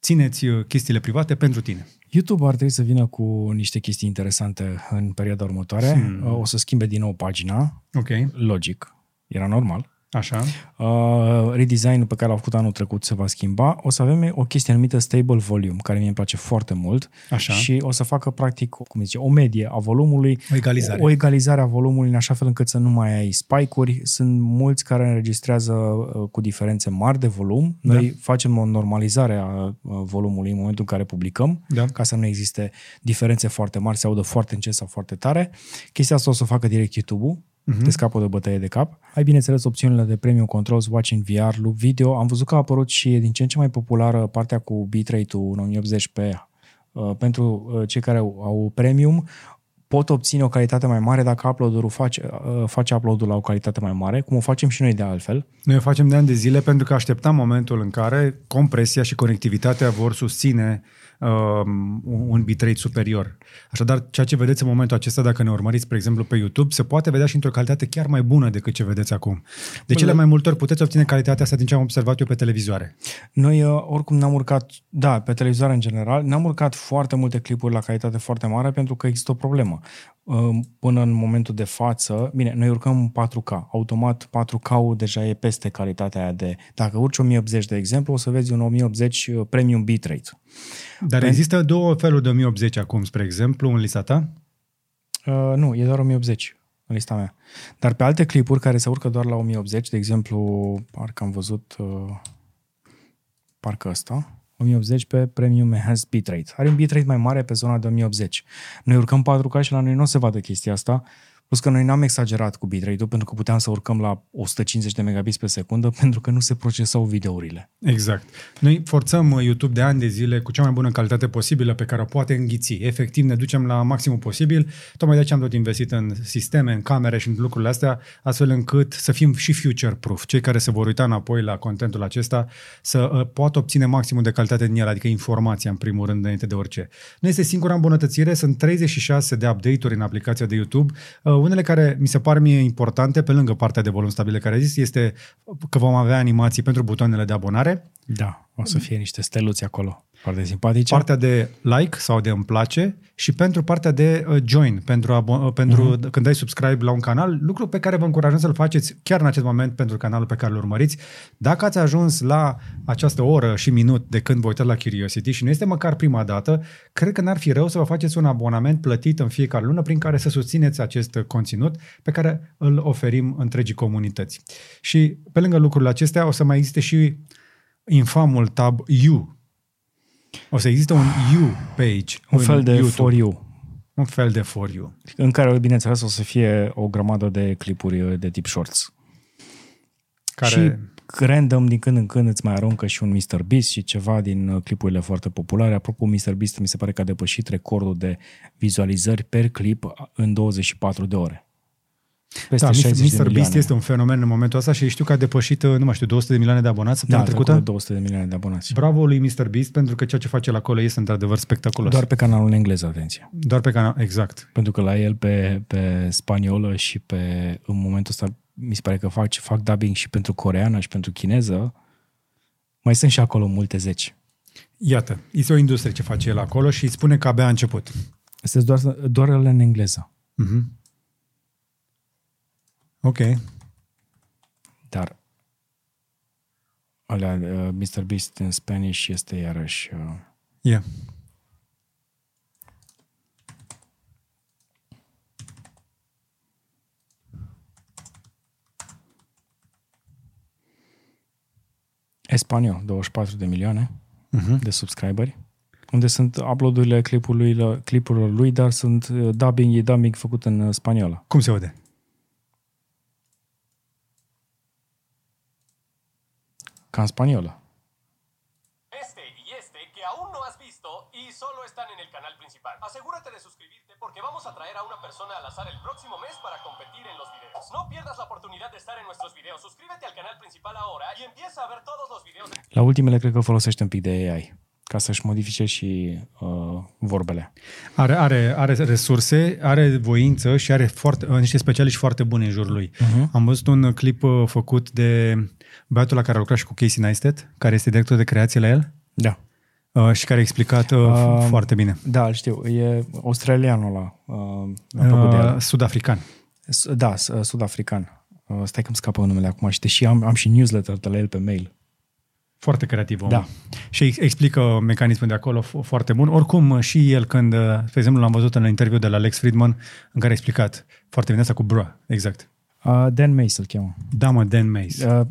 Țineți uh, chestiile private pentru tine. YouTube ar trebui să vină cu niște chestii interesante în perioada următoare. Hmm. O să schimbe din nou pagina, Ok, logic, era normal. Așa. Uh, redesign-ul pe care l-au făcut anul trecut se va schimba. O să avem o chestie numită Stable Volume, care mie îmi place foarte mult. Așa. Și o să facă, practic, cum zice, o medie a volumului. O egalizare. O egalizare a volumului în așa fel încât să nu mai ai spike-uri. Sunt mulți care înregistrează uh, cu diferențe mari de volum. Noi da. facem o normalizare a uh, volumului în momentul în care publicăm, Da. ca să nu existe diferențe foarte mari, se audă foarte încet sau foarte tare. Chestia asta o să o facă direct YouTube-ul, uh-huh. te scapă de o bătăie de cap. Ai bineînțeles opțiunile de Premium Controls, Watch in VR, Loop Video. Am văzut că a apărut și e din ce în ce mai populară partea cu bitrate-ul în 1080p uh, pentru uh, cei care au, au Premium pot obține o calitate mai mare dacă uploaderul face, uh, face upload-ul la o calitate mai mare, cum o facem și noi de altfel. Noi o facem de ani de zile pentru că așteptam momentul în care compresia și conectivitatea vor susține uh, un bitrate superior. Așadar, ceea ce vedeți în momentul acesta, dacă ne urmăriți, spre exemplu, pe YouTube, se poate vedea și într-o calitate chiar mai bună decât ce vedeți acum. De cele mai multe ori puteți obține calitatea asta din ce am observat eu pe televizoare. Noi uh, oricum n-am urcat, da, pe televizoare în general, n-am urcat foarte multe clipuri la calitate foarte mare pentru că există o problemă. Uh, Până în momentul de față, bine, noi urcăm 4K. Automat 4K-ul deja e peste calitatea aia de... Dacă urci 1080, de exemplu, o să vezi un 1080 premium bitrate. Dar Pen- există două feluri de 1080 acum, spre exemplu, în lista ta? Uh, nu, e doar 1080 în lista mea. Dar pe alte clipuri care se urcă doar la 1080, de exemplu, parcă am văzut uh, parcă ăsta, 1080 pe Premium Enhanced Bitrate. Are un bitrate mai mare pe zona de 1080. Noi urcăm 4K și la noi nu o se vadă chestia asta, plus că noi n-am exagerat cu bitrate-ul pentru că puteam să urcăm la 150 de megabits pe secundă pentru că nu se procesau videourile. Exact. Noi forțăm uh, YouTube de ani de zile cu cea mai bună calitate posibilă pe care o poate înghiți. Efectiv, ne ducem la maximul posibil. Tocmai de aceea am tot investit în sisteme, în camere și în lucrurile astea, astfel încât să fim și future-proof. Cei care se vor uita înapoi la contentul acesta să uh, poată obține maximul de calitate din el, adică informația în primul rând înainte de orice. Nu este singura îmbunătățire, sunt 36 de update-uri în aplicația de YouTube. Uh, Unele care mi se par mie importante, pe lângă partea de volum stabile care a zis, este că vom avea animații pentru butoanele de abonare, Da, o să fie niște steluți acolo, foarte simpatice. partea de like sau de îmi place și pentru partea de uh, join, pentru, abo- uh, pentru uh-huh. când dai subscribe la un canal, lucru pe care vă încurajăm să-l faceți chiar în acest moment pentru canalul pe care îl urmăriți. Dacă ați ajuns la această oră și minut de când vă uitați la Curiosity și nu este măcar prima dată, cred că n-ar fi rău să vă faceți un abonament plătit în fiecare lună prin care să susțineți acest conținut pe care îl oferim întregii comunități. Și pe lângă lucrurile acestea o să mai existe și infamul tab You. O să existe un You page. un în fel de YouTube. for you. Un fel de For You. în care, bineînțeles, o să fie o grămadă de clipuri de tip shorts. Care... Și random, din când în când, îți mai aruncă și un Mr. Beast și ceva din uh, clipurile foarte populare. Apropo, Mr. Beast mi se pare că a depășit recordul de vizualizări per clip în 24 de ore. Peste Da, 60 de Mr. Beast milioane. este un fenomen în momentul ăsta și știu că a depășit, uh, nu mai știu, 200 de milioane de abonați da, săptămâna trecut trecută. de 200 de milioane de abonați. Bravo lui Mr. Beast pentru că ceea ce face la acolo este într-adevăr spectaculos. Doar pe canalul în engleză, atenție. Doar pe canal, exact. Pentru că la el pe, pe spaniolă și pe, în momentul ăsta, mi se pare că fac, fac dubbing și pentru coreană și pentru chineză, mai sunt și acolo multe zeci. Iată, este o industrie ce face el acolo și îți spune că abia a început. Sunt doar, doar ele în engleză. Mhm. Ok. Dar alea, uh, Mr. Beast în Spanish este iarăși... Uh, Yeah. Espaniol, 24 de milioane Mhm. de subscriberi, unde sunt uploadurile clipului, clipurilor lui, dar sunt uh, dubbing, e dubbing făcut în uh, spaniolă. Cum se aude? Ca în spaniolă. Este y este que aún no has visto y solo están en el canal principal. Asegúrate de suscribirte porque vamos a traer a una persona al azar el próximo mes para competir en los videos. No pierdas la oportunidad de estar en nuestros videos. Suscríbete al canal principal ahora y empieza a ver todos los videos. de- La ultimele cred că folosește un pic de AI ca să-și modifice și uh, vorbele. Are, are, are resurse, are voință și are foarte, uh, niște specialiști foarte buni în jurul lui. Uh-huh. Am văzut un clip uh, făcut de băiatul la care a lucrat și cu Casey Neistat, care este director de creație la el Da. uh, și care a explicat uh, Um, foarte bine. Da, îl știu. E australianul ăla. Uh, mi-a plăcut de Uh, el. sud-african. S- Da, s- sud-african. Uh, stai că-mi scapă numele acum și deși am, am și newsletter de la el pe mail. Foarte creativ om. Da. Și ex- explică mecanismul de acolo fo- foarte bun. Oricum, și el când, uh, de exemplu, l-am văzut în interviu de la Alex Friedman, în care a explicat foarte bine asta cu bra, exact. Uh, Dan Mace îl cheamă. Da, mă, Dan Mace. Uh,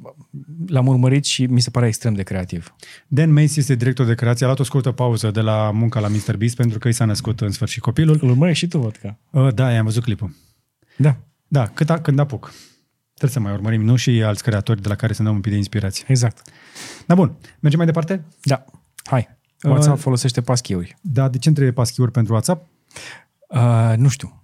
l-am urmărit și mi se pare extrem de creativ. Dan Mace este director de creație, a luat o scurtă pauză de la munca la Mr. Beast pentru că i s-a născut în sfârșit copilul. Îl urmărești și tu, văd că. Uh, Da, i-am văzut clipul. Da, Da, cât a, când apuc. Trebuie să mai urmărim, nu și alți creatori de la care să ne dăm un pic de inspirație. exact. Da, bun. Mergem mai departe? Da. Hai. WhatsApp folosește paschiuri. Da, de ce îmi trebuie paschiuri pentru WhatsApp? Uh, nu știu.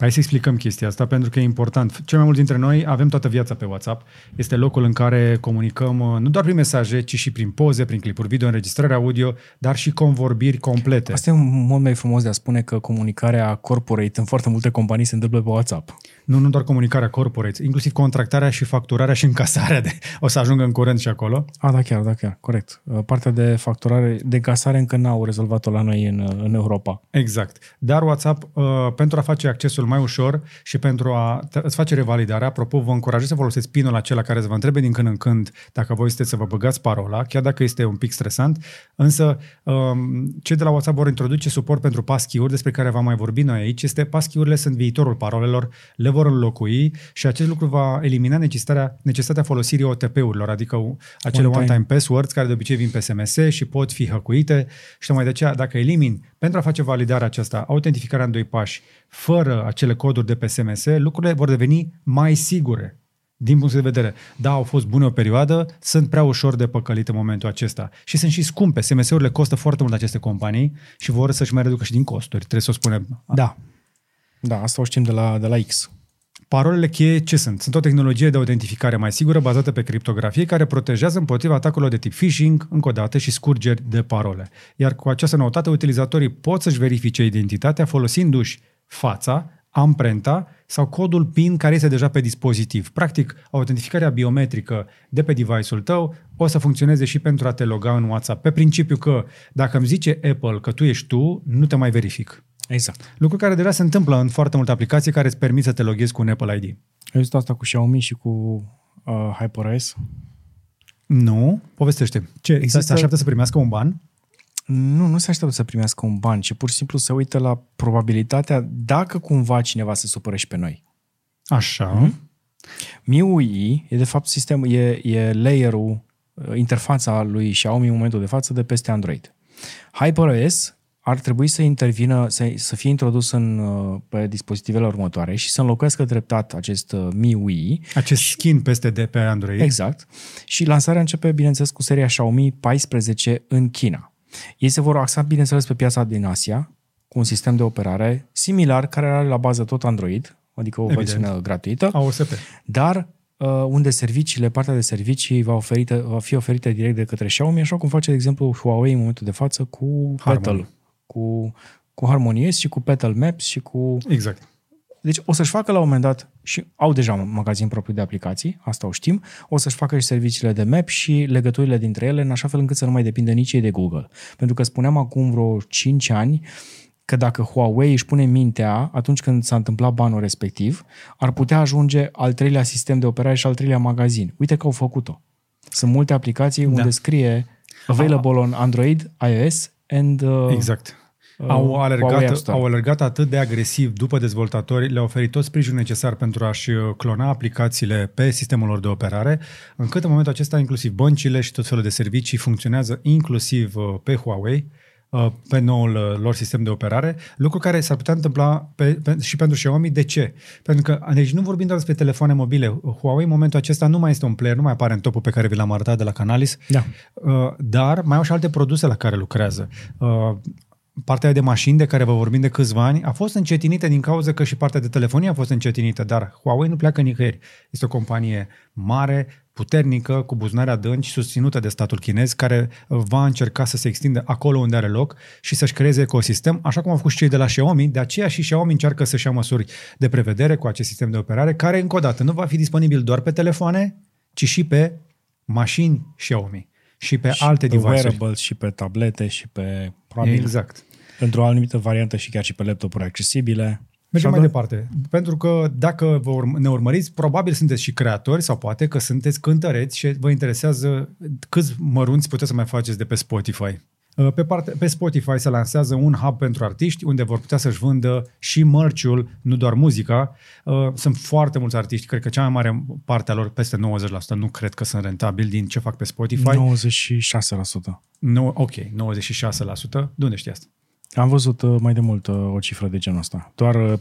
Hai să explicăm chestia asta pentru că e important. Cel mai mulți dintre noi avem toată viața pe WhatsApp. Este locul în care comunicăm uh, nu doar prin mesaje, ci și prin poze, prin clipuri video, înregistrări audio, dar și convorbiri complete. Asta e un mod mai frumos de a spune că comunicarea corporate în foarte multe companii se întâmplă pe WhatsApp. Nu, nu doar comunicarea corporate, inclusiv contractarea și facturarea și încasarea. De, o să ajungă în curând și acolo. A, da, chiar, da, chiar, corect. Uh, Partea de facturare, de încasare încă n-au rezolvat-o la noi în, uh, în Europa. Exact. Dar WhatsApp, uh, pentru a face accesul mai ușor și pentru a te- îți face revalidarea, apropo, vă încurajez să folosiți pinul acela care să vă întrebe din când în când dacă voi sunteți să vă băgați parola, chiar dacă este un pic stresant, însă um, cei de la WhatsApp vor introduce suport pentru passkey-uri despre care v-am mai vorbit noi aici. Este passkey-urile sunt viitorul parolelor, le vor înlocui și acest lucru va elimina necesitatea, necesitatea folosirii OTP-urilor, adică acele One-time. one-time passwords care de obicei vin pe SMS și pot fi hăcuite și tocmai de aceea, dacă elimin pentru a face validarea aceasta, autentificarea în doi pași, fără acele coduri de pe SMS, lucrurile vor deveni mai sigure. Din punct de vedere, da, au fost bune o perioadă, sunt prea ușor de păcălit în momentul acesta. Și sunt și scumpe. SMS-urile costă foarte mult aceste companii și vor să-și mai reducă și din costuri. Trebuie să o spunem. Da. Da, asta o știm de la, de la X. Parolele cheie ce sunt? Sunt o tehnologie de autentificare mai sigură bazată pe criptografie care protejează împotriva atacurilor de tip phishing, încă o dată, și scurgeri de parole. Iar cu această noutate, utilizatorii pot să-și verifice identitatea folosindu-și fața, amprenta sau codul PIN care este deja pe dispozitiv. Practic, autentificarea biometrică de pe device-ul tău o să funcționeze și pentru a te loga în WhatsApp. Pe principiu că dacă îmi zice Apple că tu ești tu, nu te mai verific. Exact. Lucru care deja se întâmplă în foarte multe aplicații care îți permit să te loghezi cu un Apple ID. Ai văzut asta cu Xiaomi și cu uh, HyperOS? Nu, povestește. Ce, Există... Există- se așteaptă să primească un ban? Nu, nu se așteaptă să primească un ban, ci pur și simplu se uită la probabilitatea dacă cumva cineva se supără și pe noi. Așa. Mhm. MIUI e de fapt sistemul, e, e layer-ul, uh, interfața lui Xiaomi în momentul de față de peste Android. HyperOS ar trebui să intervină, să, să fie introdus în, uh, pe dispozitivele următoare și să înlocuiască treptat acest uh, MIUI. Acest skin peste de pe Android. Exact. Și lansarea începe, bineînțeles, cu seria Xiaomi 14 în China. Ei se vor axa, bineînțeles, pe piața din Asia, cu un sistem de operare similar, care are la bază tot Android, adică o Evident. versiune gratuită, AOSP. dar uh, unde serviciile, partea de servicii va, oferită, va fi oferită direct de către Xiaomi, așa cum face, de exemplu, Huawei în momentul de față cu Harmony. Petal, cu, cu HarmonyOS și cu Petal Maps și cu... Exact. Deci o să-și facă la un moment dat, și au deja un magazin propriu de aplicații, asta o știm, o să-și facă și serviciile de map și legăturile dintre ele, în așa fel încât să nu mai depindă nici ei de Google. Pentru că spuneam acum vreo 5 ani că dacă Huawei își pune mintea atunci când s-a întâmplat banul respectiv, ar putea ajunge al treilea sistem de operare și al treilea magazin. Uite că au făcut-o. Sunt multe aplicații da. unde scrie available on Android, iOS and uh, Exact. uh, Au Huawei App alergat, Store. au alergat atât de agresiv după dezvoltatori, le-au oferit tot sprijinul necesar pentru a-și uh, clona aplicațiile pe sistemul lor de operare, încât în momentul acesta inclusiv băncile și tot felul de servicii funcționează inclusiv uh, pe Huawei, uh, pe noul uh, lor sistem de operare, lucru care s-ar putea întâmpla pe, pe, și pentru Xiaomi. De ce? Pentru că, deci nu vorbim doar despre telefoane mobile. Huawei în momentul acesta nu mai este un player, nu mai apare în topul pe care vi l-am arătat de la Canalis, Da. Uh, dar mai au și alte produse la care lucrează. Uh, Partea de mașini de care vă vorbim de câțiva ani a fost încetinită din cauza că și partea de telefonie a fost încetinită, dar Huawei nu pleacă nicăieri. Este o companie mare, puternică, cu buzunare adânci, susținută de statul chinez, care uh, va încerca să se extindă acolo unde are loc și să-și creeze ecosistem, așa cum au făcut și cei de la Xiaomi. De aceea și Xiaomi încearcă să-și ia măsuri de prevedere cu acest sistem de operare, care, încă o dată, nu va fi disponibil doar pe telefoane, ci și pe mașini Xiaomi și pe Și alte pe device-uri. wearables și pe tablete și pe probabil Exact. Într-o anumită variantă și chiar și pe laptopuri accesibile. Mergem mai Sau departe. Pentru că dacă vă urm- ne urmăriți, probabil sunteți și creatori sau poate că sunteți cântăreți și vă interesează câți mărunți puteți să mai faceți de pe Spotify. Uh, Pe, parte, pe Spotify se lansează un hub pentru artiști unde vor putea să-și vândă și mărciul, nu doar muzica. Uh, Sunt foarte mulți artiști, cred că cea mai mare parte a lor, peste 90%, nu cred că sunt rentabili din ce fac pe Spotify. 96%. No, ok, 96%. De unde știi asta? Am văzut uh, mai de mult uh, o cifră de genul ăsta. Doar uh,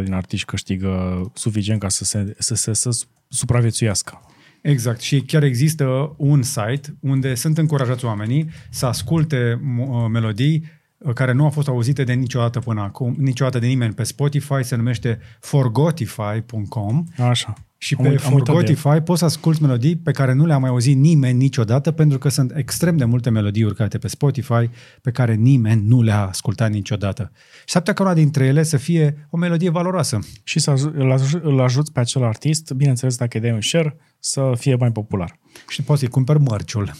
4% din artiști câștigă suficient ca să se, să, se, să supraviețuiască. Exact. Și chiar există un site unde sunt încurajați oamenii să asculte mo- uh, melodii uh, care nu au fost auzite de niciodată până acum, niciodată de nimeni pe Spotify, se numește forgotify.com Așa. Și Am pe uit- am uitat de el. Forgotify poți să asculti melodii pe care nu le-a mai auzit nimeni niciodată, pentru că sunt extrem de multe melodii urcate pe Spotify pe care nimeni nu le-a ascultat niciodată. Și s-ar putea ca una dintre ele să fie o melodie valoroasă. Și să aj- îl, aj- îl ajuți pe acel artist, bineînțeles dacă îi dai un share, să fie mai popular. și poți să-i cumperi mărciul.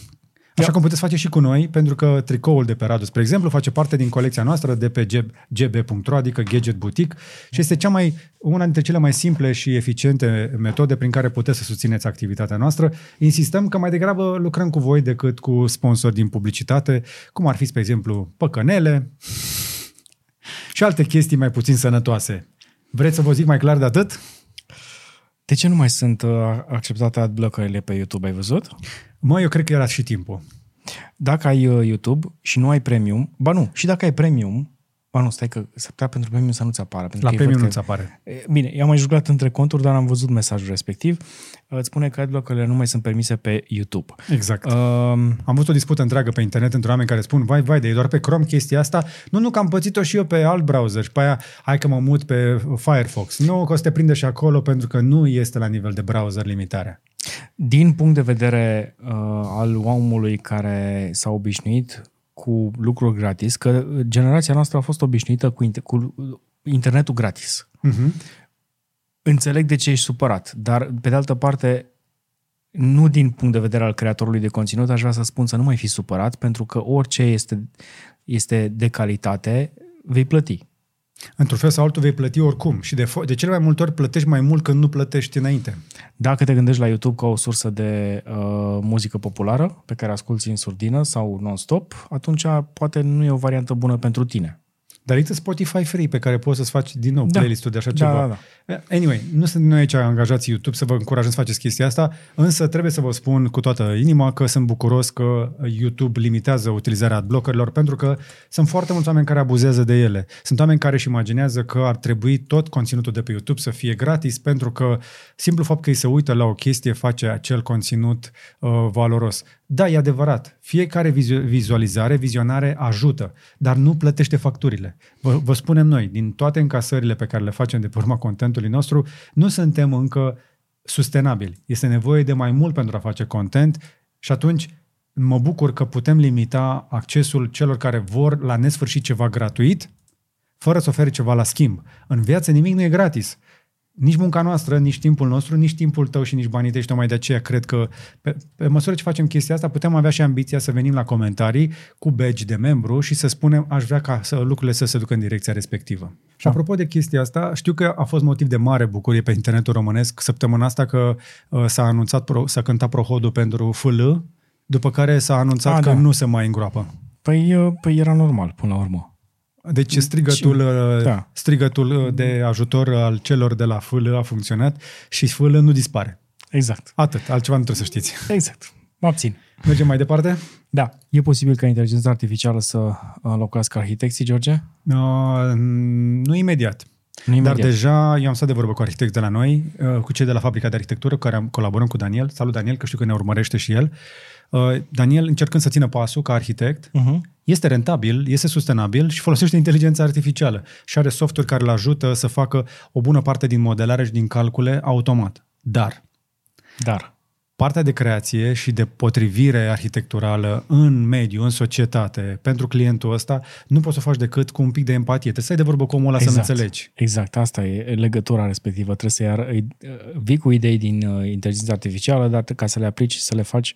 Așa cum puteți face și cu noi, pentru că tricoul de pe Radu, spre exemplu, face parte din colecția noastră de pe gb- gb.ro, adică Gadget Boutique, și este cea mai, una dintre cele mai simple și eficiente metode prin care puteți să susțineți activitatea noastră. Insistăm că mai degrabă lucrăm cu voi decât cu sponsori din publicitate, cum ar fi, spre exemplu, păcănele și alte chestii mai puțin sănătoase. Vreți să vă zic mai clar de atât? De ce nu mai sunt uh, acceptate adblocările pe YouTube, ai văzut? Mă, eu cred că era și timpul. Dacă ai uh, YouTube și nu ai premium, ba nu, și dacă ai premium, ba nu, stai că s-ar putea pentru premium să nu-ți apară. Pentru La că ei premium văd nu-ți că- apare. E, Bine, i-am mai jucat între conturi, dar am văzut mesajul respectiv. Îți spune că adblocările nu mai sunt permise pe YouTube. Exact. Um, Am văzut o dispută întreagă pe internet între oameni care spun, vai, vai, de e doar pe Chrome chestia asta. Nu, nu, că am pățit-o și eu pe alt browser și pe aia, hai că mă mut pe Firefox. Nu, că o să te prinde și acolo pentru că nu este la nivel de browser limitarea. din punct de vedere uh, al omului care s-a obișnuit cu lucruri gratis, că generația noastră a fost obișnuită cu, inter- cu internetul gratis. Uh-huh. Înțeleg de ce ești supărat, dar pe de altă parte nu din punct de vedere al creatorului de conținut, aș vrea să spun să nu mai fi supărat, pentru că orice este, este de calitate, vei plăti. Într-un fel sau altul vei plăti oricum și de, fo- de cele mai multe ori plătești mai mult când nu plătești înainte. Dacă te gândești la YouTube ca o sursă de uh, muzică populară pe care asculti în surdină sau non-stop, atunci poate nu e o variantă bună pentru tine. Dar există Spotify Free pe care poți să-ți faci din nou Da. playlist-ul de așa Da, ceva. da, Anyway, nu sunt noi aici angajați YouTube să vă încurajăm să faceți chestia asta, însă trebuie să vă spun cu toată inima că sunt bucuros că YouTube limitează utilizarea adblockerilor pentru că sunt foarte mulți oameni care abuzează de ele. Sunt oameni care își imaginează că ar trebui tot conținutul de pe YouTube să fie gratis pentru că simplu fapt că îi se uită la o chestie face acel conținut uh, valoros. Da, e adevărat. Fiecare vizu- vizualizare, vizionare ajută, dar nu plătește facturile. Vă, vă spunem noi, din toate încasările pe care le facem de pe urma contentului nostru, nu suntem încă sustenabili. Este nevoie de mai mult pentru a face content și atunci mă bucur că putem limita accesul celor care vor la nesfârșit ceva gratuit, fără să ofere ceva la schimb. În viață nimic nu e gratis. Nici munca noastră, nici timpul nostru, nici timpul tău și nici banii tăi și tocmai de aceea cred că pe, pe măsură ce facem chestia asta putem avea și ambiția să venim la comentarii cu badge de membru și să spunem aș vrea ca să, lucrurile să se ducă în direcția respectivă. Și apropo de chestia asta, știu că a fost motiv de mare bucurie pe internetul românesc săptămâna asta că uh, s-a anunțat, pro, s-a cântat prohodul pentru FL, după care s-a anunțat A, că da. nu se mai îngroapă. Păi, uh, păi era normal până la urmă. Deci strigătul, da. da. strigătul uh, de ajutor al celor de la FL a funcționat și FL nu dispare. Exact. Atât, altceva nu trebuie să știți. Exact. Mă abțin. Mergem mai departe? Da. E posibil ca inteligența artificială să înlocuiască arhitecții, George? Uh, nu imediat. Nu imediat. Dar deja eu am stat de vorbă cu arhitecți de la noi, uh, cu cei de la fabrica de arhitectură, cu care am, colaborăm cu Daniel. Salut Daniel, că știu că ne urmărește și el. Uh, Daniel, încercând să țină pasul ca arhitect, Uh-huh. este rentabil, este sustenabil și folosește inteligența artificială și are software care îl ajută să facă o bună parte din modelare și din calcule automat. Dar Dar. partea de creație și de potrivire arhitecturală în mediu, în societate, pentru clientul ăsta, nu poți să o faci decât cu un pic de empatie. Trebuie să ai de vorbă cu omul ăla exact. să-l înțelegi. Exact, asta e legătura respectivă. Trebuie să iar, îi- vii cu idei din uh, inteligența artificială, dar ca să le aplici și să le faci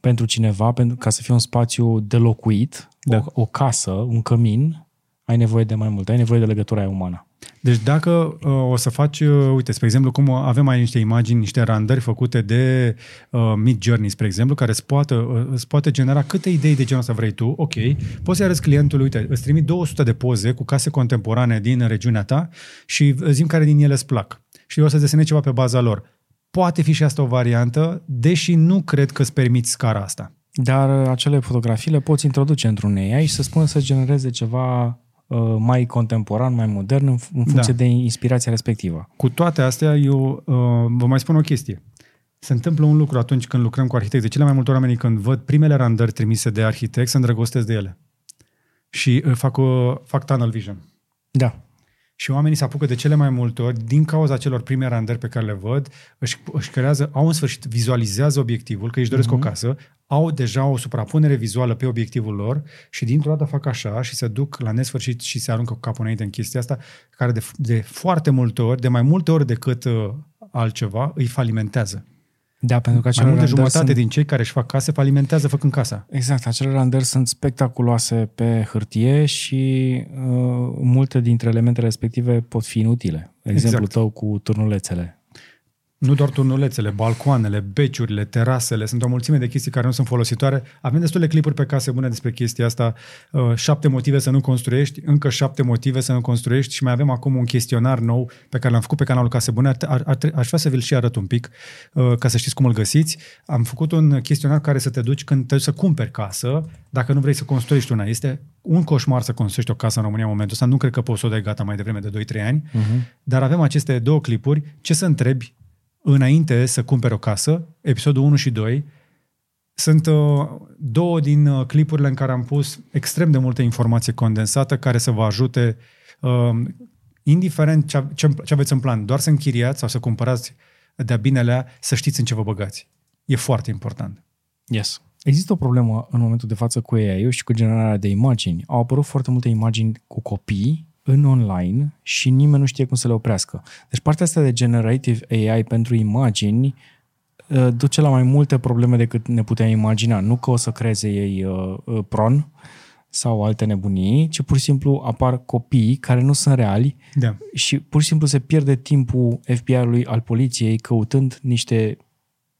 pentru cineva, pentru, ca să fie un spațiu de locuit, Da. o, o casă, un cămin, ai nevoie de mai mult, ai nevoie de legătura aia umană. Deci dacă uh, o să faci, uh, uite, spre exemplu, cum avem aici niște imagini, niște randări făcute de uh, Mid Journey, spre exemplu, care îți poate, uh, îți poate genera câte idei de genul ăsta vrei tu, ok, poți să arăți clientului, uite, îți trimit 200 de poze cu case contemporane din regiunea ta și zim care din ele îți plac. Și o să desenezi ceva pe baza lor. Poate fi și asta o variantă, deși nu cred că îți permiți scara asta. Dar uh, acele fotografii le poți introduce într-un AI și să spună să genereze ceva uh, mai contemporan, mai modern, în, în funcție Da. de inspirația respectivă. Cu toate astea, eu uh, vă mai spun o chestie. Se întâmplă un lucru atunci când lucrăm cu arhitecți. De cele mai multe ori oamenii când văd primele randări trimise de arhitecți, se îndrăgostesc de ele. și uh, fac, o, fac tunnel vision. Da. Și oamenii se apucă de cele mai multe ori, din cauza celor prime randări pe care le văd, își, își creează, au în sfârșit, vizualizează obiectivul, că își doresc uh-huh. o casă, au deja o suprapunere vizuală pe obiectivul lor și dintr-o dată fac așa și se duc la nesfârșit și se aruncă cu capul înainte în chestia asta, care de, de foarte multe ori, de mai multe ori decât uh, altceva, îi falimentează. Da, pentru că Mai acele mult de randări jumătate sunt... din cei care își fac case falimentează făcând casa. Exact, acele randări sunt spectaculoase pe hârtie și uh, multe dintre elementele respective pot fi inutile. Exemplul Exact. tău cu turnulețele. Nu doar turnulețele, balcoanele, beciurile, terasele, sunt o mulțime de chestii care nu sunt folositoare. Avem destule clipuri pe case bune despre chestia asta. Uh, Șapte motive să nu construiești, încă șapte motive să nu construiești și mai avem acum un chestionar nou pe care l-am făcut pe canalul Case Bune. Ar, ar, ar, aș vrea să vi-l și arăt un pic, uh, ca să știți cum îl găsiți. Am făcut un chestionar care să te duci când te duci să cumperi casă, dacă nu vrei să construiești una. Este un coșmar să construiești o casă în România în momentul ăsta. Nu cred că poți să o dai gata mai devreme de 2-3 ani. Uh-huh. Dar avem aceste două clipuri. Ce să întrebi înainte să cumperi o casă, episodul 1 și 2, sunt uh, două din uh, clipurile în care am pus extrem de multă informație condensată care să vă ajute, uh, indiferent ce, ce, ce aveți în plan, doar să închiriați sau să cumpărați de-a binelea, să știți în ce vă băgați. E foarte important. Yes. Există o problemă în momentul de față cu AI-ul și cu generarea de imagini. Au apărut foarte multe imagini cu copii în online și nimeni nu știe cum să le oprească. Deci partea asta de generative AI pentru imagini uh, duce la mai multe probleme decât ne puteam imagina. Nu că o să creeze ei uh, uh, pron sau alte nebunii, ci pur și simplu apar copii care nu sunt reali Da. și pur și simplu se pierde timpul FBI-ului al poliției căutând niște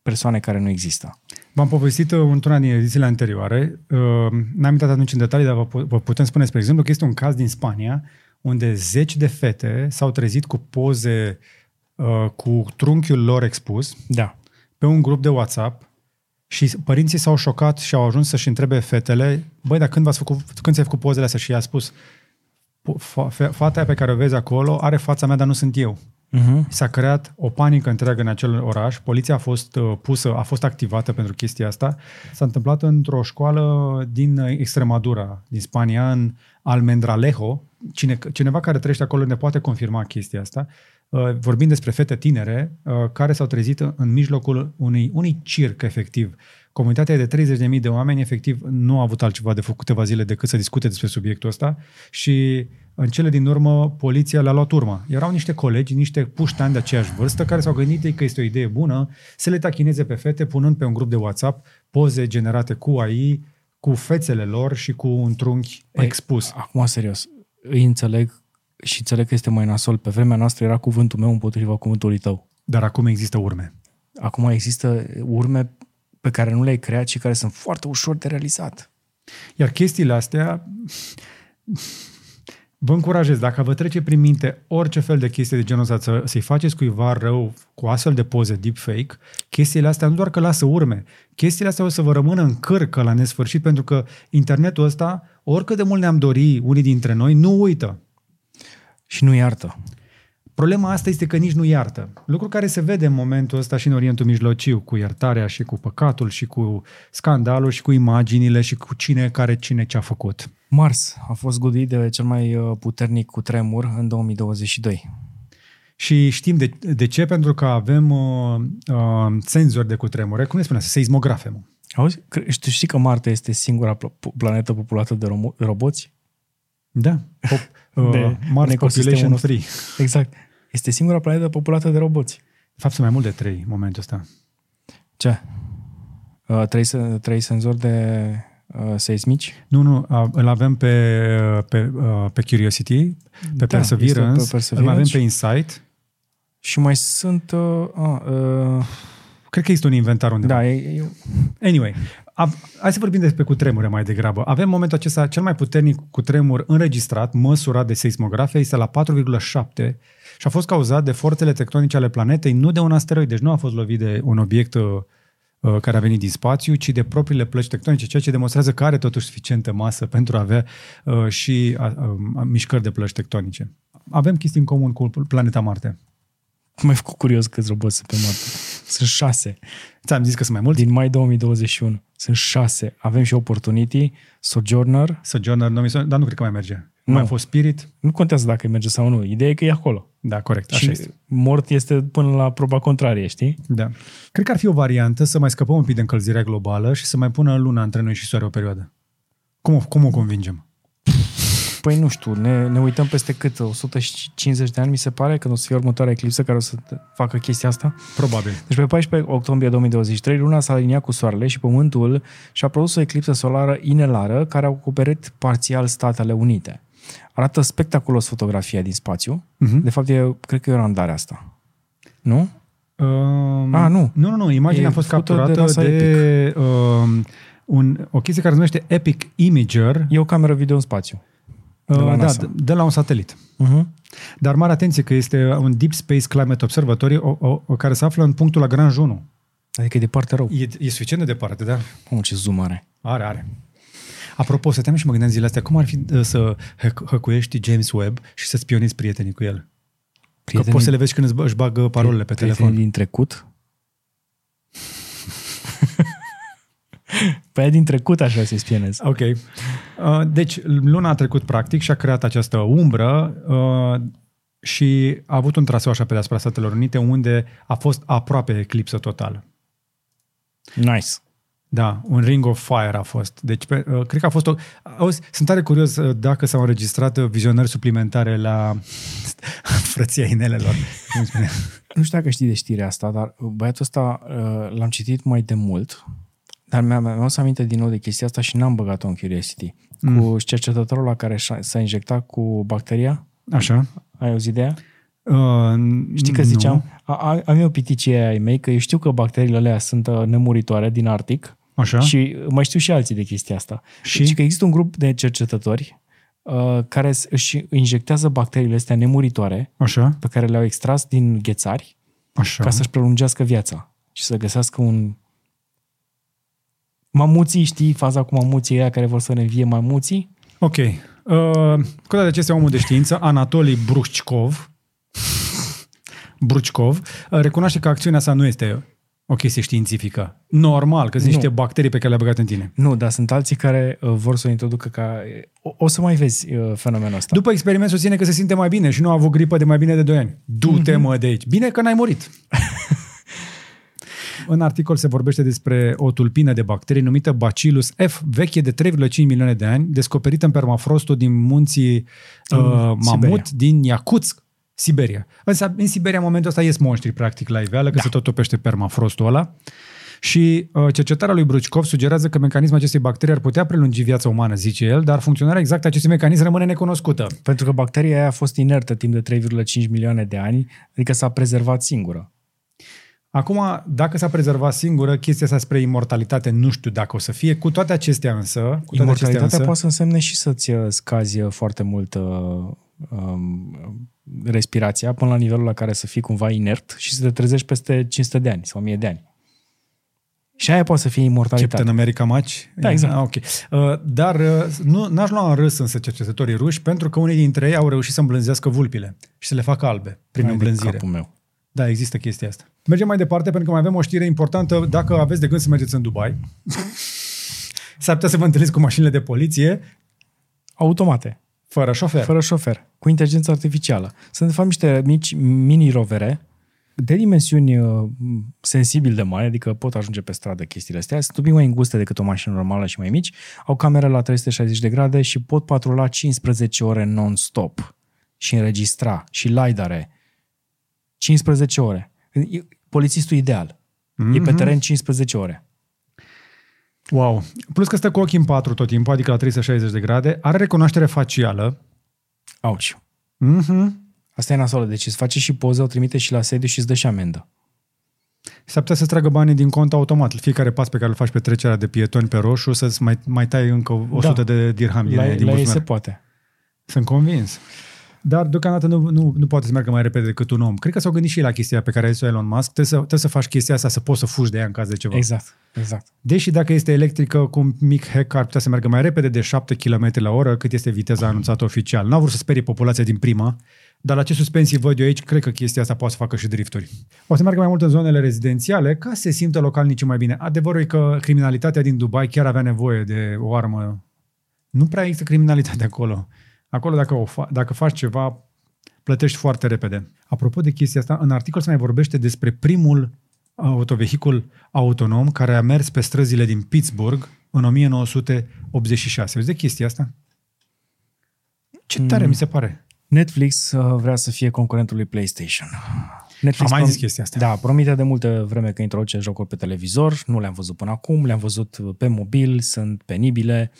persoane care nu există. V-am povestit uh, într-una din edițiile anterioare, uh, n-am intrat atunci în detalii, dar vă, pu- vă putem spune, spre exemplu, că este un caz din Spania unde zeci de fete s-au trezit cu poze uh, cu trunchiul lor expus Da. pe un grup de WhatsApp și părinții s-au șocat și au ajuns să-și întrebe fetele, băi, dar când, v-ați făcut, când ți-ai făcut pozele astea? Și i-a spus, "Po- fa- fe- fata aia pe care o vezi acolo are fața mea, dar nu sunt eu. Uh-huh. S-a creat o panică întreagă în acel oraș, poliția a fost uh, pusă, a fost activată pentru chestia asta. S-a întâmplat într-o școală din uh, Extremadura, din Spania, în Almendralejo. Cine, cineva care trăiește acolo ne poate confirma chestia asta. Uh, Vorbim despre fete tinere uh, care s-au trezit în mijlocul unui, unui circ, efectiv. Comunitatea e de 30.000 de oameni, efectiv, nu a avut altceva de făcut câteva zile decât să discute despre subiectul ăsta și în cele din urmă poliția le-a luat urma. Erau niște colegi, niște puștani de aceeași vârstă care s-au gândit ei că este o idee bună să le tachineze pe fete punând pe un grup de WhatsApp poze generate cu AI, cu fețele lor și cu un trunchi Păi, expus. Acum, serios, îi înțeleg și înțeleg că este mai nasol. Pe vremea noastră era cuvântul meu împotriva cuvântului tău. Dar acum există urme. Acum există urme pe care nu le-ai creat și care sunt foarte ușor de realizat. Iar chestiile astea, vă încurajez, dacă vă trece prin minte orice fel de chestie de genul ăsta, să, să-i faceți cuiva rău cu astfel de poze deepfake, chestiile astea nu doar că lasă urme, chestiile astea o să vă rămână în cârcă la nesfârșit, pentru că internetul ăsta, oricât de mult ne-am dori unii dintre noi, nu uită. Și nu iartă. Problema asta este că nici nu iartă. Lucru care se vede în momentul ăsta și în Orientul Mijlociu, cu iertarea și cu păcatul și cu scandalul și cu imaginile și cu cine care cine ce a făcut. Mars a fost găduit de cel mai uh, puternic cutremur în 2022. Și știm de, de ce, pentru că avem uh, uh, senzori de cutremure, cum le spunea, seismografe. Mă. Auzi, cre- știi știi că Marte este singura pl- planetă populată de romo- roboți? Da, Pop, uh, De- de, în Mars ecosistemul Population nostru. Free. Exact. Este singura planetă populată de roboți. De fapt, sunt mai mult de trei în momentul ăsta. Ce? Uh, trei, se- trei senzori de uh, seismici? Nu, nu, uh, îl avem pe, pe, uh, pe Curiosity, pe Da, Perseverance, este pe Perseverance. îl avem pe Insight. Și mai sunt... Uh, uh, uh, Cred că există un inventar undeva. da, e, e, Anyway, av- hai să vorbim despre cutremure mai degrabă. Avem în momentul acesta cel mai puternic cutremur înregistrat, măsurat de seismografe, este la 4,7 și a fost cauzat de forțele tectonice ale planetei, nu de un asteroid, deci nu a fost lovit de un obiect uh, uh, care a venit din spațiu, ci de propriile plăci tectonice, ceea ce demonstrează că are totuși suficientă masă pentru a avea uh, și uh, uh, mișcări de plăci tectonice. Avem chestii în comun cu planeta Marte. M-ai făcut curios câți roboți sunt pe Marte. Sunt șase. Ți-am zis că sunt mai mulți? Din mai 2021. Sunt șase. Avem și Opportunity, Sojourner. Sojourner, no, dar nu cred că mai merge. Nu. Mai a fost Spirit? Nu contează dacă merge sau nu. Ideea e că e acolo. Da, corect. Așa și este. mort este până la proba contrarie, știi? Da. Cred că ar fi o variantă să mai scăpăm un pic de încălzirea globală și să mai pună luna între noi și soare o perioadă. Cum, o- cum o convingem? Păi nu știu, ne, ne uităm peste cât? 150 de ani, mi se pare, când o să fie următoarea eclipsă care o să facă chestia asta. Probabil. Deci pe 14 octombrie 2023, luna s-a aliniat cu soarele și pământul și-a produs o eclipsă solară inelară care a acoperit parțial Statele Unite. Arată spectaculos fotografia din spațiu. Mhm. De fapt, e, cred că e o randare asta. Nu? Um, Ah, nu. Nu, nu, nu. Imaginea E a fost făcută de capturată NASA de, um, un, o chestie care se numește Epic Imager E o cameră video în spațiu. Uh, la da, NASA. de, de la un satelit. Uh-huh. Dar mare atenție că este un Deep Space Climate Observatory o, o, o, care se află în punctul Lagrange 1. Adică e departe rău. E, e suficient de departe, da? Mamă, ce zoom are. Are, are. Apropo, stăteam și mă gândeam zilele astea, cum ar fi uh, să hăc- hăcuiești James Webb și să spionezi prietenii cu el? Prietenii, că poți să le vezi când îți, bă- își bagă parolele pe prietenii telefon. din trecut? pe aia din trecut așa se spionez. Ok. Uh, deci, luna a trecut practic și a creat această umbră uh, și a avut un traseu așa pe deasupra Statelor Unite unde a fost aproape eclipsă totală. Nice. Da, un ring of fire a fost. Deci, pe, uh, cred că a fost o... Auzi, sunt tare curios uh, dacă s-au înregistrat uh, vizionări suplimentare la frăția inelelor. Cum spune? Nu știu dacă știi de știrea asta, dar băiatul ăsta uh, l-am citit mai de mult, dar mi-am, mi-am să aminte din nou de chestia asta și n-am băgat-o în Curiosity. Mm. Cu cercetătorul la care și-a- s-a injectat cu bacteria, Așa. ai auzit de ea? Uh, Știi că nu. ziceam, a, a, am eu piticie ai mei, că eu știu că bacteriile alea sunt uh, nemuritoare din Arctic Așa. și mai știu și alții de chestia asta. Și? Și că există un grup de cercetători uh, care s- își injectează bacteriile astea nemuritoare Așa. pe care le-au extras din ghețari Așa. ca să-și prelungească viața și să găsească un... Mamuții, știi faza cu mamuții ăia care vor să ne vie mamuții? Ok. Uh, cu toate acestea, omul de știință, Anatolii Bruchkov, Bruchkov, uh, recunoaște că acțiunea sa nu este o chestie științifică. Normal, că sunt Nu. niște bacterii pe care le-a băgat în tine. Nu, dar sunt alții care uh, vor să o introducă ca... O, o să mai vezi uh, fenomenul ăsta. După experiment susține că se simte mai bine și nu a avut gripă de mai bine de 2 ani. Du-te, mă, de aici. Bine că n-ai murit. În articol se vorbește despre o tulpină de bacterii numită Bacillus F, veche de 3,5 milioane de ani, descoperită în permafrostul din munții uh, Mamut Siberia. din Yakutsk, Siberia. Însă în Siberia în momentul ăsta ies monștri practic la iveală, că da. se tot topește permafrostul ăla. Și uh, cercetarea lui Bruchkov sugerează că mecanismul acestei bacterii ar putea prelungi viața umană, zice el, dar funcționarea exactă a acestui mecanism rămâne necunoscută. Pentru că bacteria aia a fost inertă timp de 3,5 milioane de ani, adică s-a prezervat singură. Acum, dacă s-a prezervat singură, chestia asta spre imortalitate nu știu dacă o să fie. Cu toate acestea însă... Cu toate acestea Imortalitatea însă, poate să însemne și să-ți uh, scazi uh, foarte mult uh, um, respirația până la nivelul la care să fii cumva inert și să te trezești peste 500 de ani sau 1000 de ani. Și aia poate să fie imortalitate. Captain America Match? Da, exact. Ah, ok. Uh, dar uh, nu, n-aș lua în râs însă cercetătorii ruși pentru că unii dintre ei au reușit să îmblânzească vulpile și să le facă albe prin Hai de îmblânzire. capul meu. Da, există chestia asta. Mergem mai departe pentru că mai avem o știre importantă. Dacă aveți de gând să mergeți în Dubai, s-ar putea să vă întâlniți cu mașinile de poliție Automate, fără șofer. fără șofer, cu inteligență artificială. Sunt de fapt niște mici mini-rovere de dimensiuni uh, sensibil de mari, adică pot ajunge pe stradă chestiile astea, sunt un pic mai înguste decât o mașină normală și mai mici, au camere la 360 de grade și pot patrula 15 ore non-stop și înregistra și lidare 15 ore. E polițistul ideal. Mm-hmm. E pe teren 15 ore. Wow. Plus că stă cu ochii în patru tot timpul, adică la 360 de grade, are recunoaștere facială. Auci. Mhm. Asta e nasolă. Deci îți face și poză, o trimite și la sediu și îți dă și amendă. S-ar putea să-ți tragă banii din cont automat. Fiecare pas pe care îl faci pe trecerea de pietoni pe roșu, să-ți mai, mai tai încă 100 Da. de dirham din, La, din la ei buzunar. se poate. Sunt convins. Dar deocamdată nu, nu, nu poate să meargă mai repede decât un om. Cred că s-au gândit și ei la chestia pe care a zis-o Elon Musk. Trebuie să, trebuie să faci chestia asta, să poți să fugi de ea în caz de ceva. Exact, exact. Deși dacă este electrică, cu un mic hack ar putea să meargă mai repede de 7 km la oră, cât este viteza anunțată oficial. N-au vrut să sperie populația din prima, Dar la ce suspensii văd eu aici, cred că chestia asta poate să facă și drifturi. O să meargă mai mult în zonele rezidențiale ca să se simtă localnicii mai bine. Adevărul e că criminalitatea din Dubai chiar avea nevoie de o armă. Nu prea există criminalitate acolo. Acolo dacă, o fa- dacă faci ceva, plătești foarte repede. Apropo de chestia asta, în articol se mai vorbește despre primul autovehicul autonom care a mers pe străzile din Pittsburgh în 1986. Vezi de chestia asta? Ce tare mi se pare. Netflix uh, vrea să fie concurentul lui PlayStation. Netflix Am mai prom- zis chestia asta. Da, promite de multă vreme că introduce jocuri pe televizor, nu le-am văzut până acum, le-am văzut pe mobil, sunt penibile,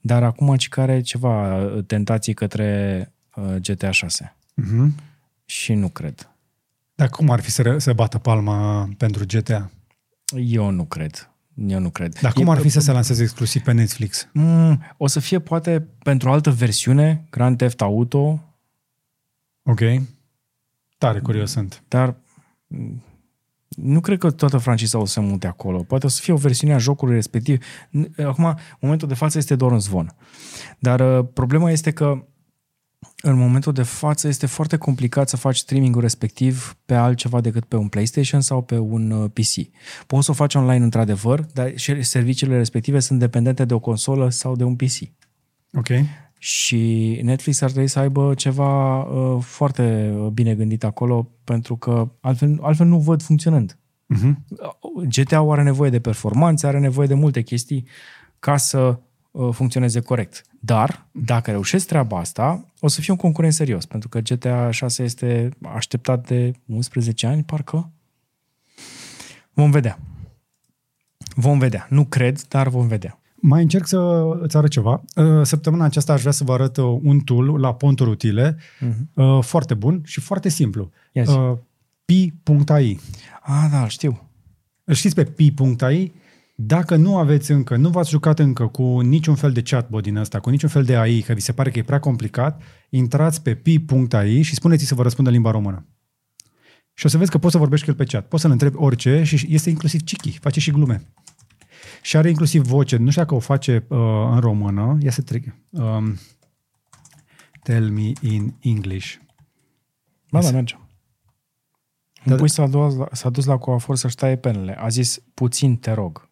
dar acum ci care ceva uh, tentații către uh, GTA 6. Mhm. Și nu cred. Dar cum ar fi să, re- să bată palma pentru GTA? Eu nu cred. Eu nu cred. Dar cum E- ar fi să se lanseze exclusiv pe Netflix? Mm, o să fie poate pentru o altă versiune, Grand Theft Auto, Ok? Tare curios sunt. dar mm, nu cred că toată franciza o să se mute acolo. Poate o să fie o versiune a jocului respectiv. N- Acum, momentul de față este doar un zvon. Dar uh, problema este că în momentul de față este foarte complicat să faci streamingul respectiv pe altceva decât pe un PlayStation sau pe un uh, PC. Poți să o faci online într-adevăr, dar și serviciile respective sunt dependente de o consolă sau de un PC. Ok? Și Netflix ar trebui să aibă ceva uh, foarte bine gândit acolo, pentru că altfel, altfel nu văd funcționând. Mhm. GTA-ul are nevoie de performanțe, are nevoie de multe chestii ca să uh, funcționeze corect. Dar, dacă reușesc treaba asta, o să fie un concurent serios, pentru că GTA 6 este așteptat de 11 ani, parcă. Vom vedea. Vom vedea. Nu cred, dar vom vedea. Mai încerc să îți arăt ceva. Uh, Săptămâna aceasta aș vrea să vă arăt uh, un tool la ponturi utile, uh, foarte bun și foarte simplu. Ia zi. Uh, pi.ai. Ah, da, îl știu. Îl știți pe pi.ai? Dacă nu aveți încă, nu v-ați jucat încă cu niciun fel de chatbot din ăsta, cu niciun fel de AI, că vi se pare că e prea complicat, intrați pe pi.ai și spuneți să vă răspundă în limba română. Și o să vezi că poți să vorbești cu el pe chat. Poți să-l întrebi orice și este inclusiv chichi, face și glume. Și are inclusiv voce. Nu știu dacă o face uh, în română. Ia să trec. Um, tell me in English. Ba, Yes. da, merge. Da, Un pui s-a dus, la, s-a dus la coafor să-și taie penele. A zis, puțin te rog.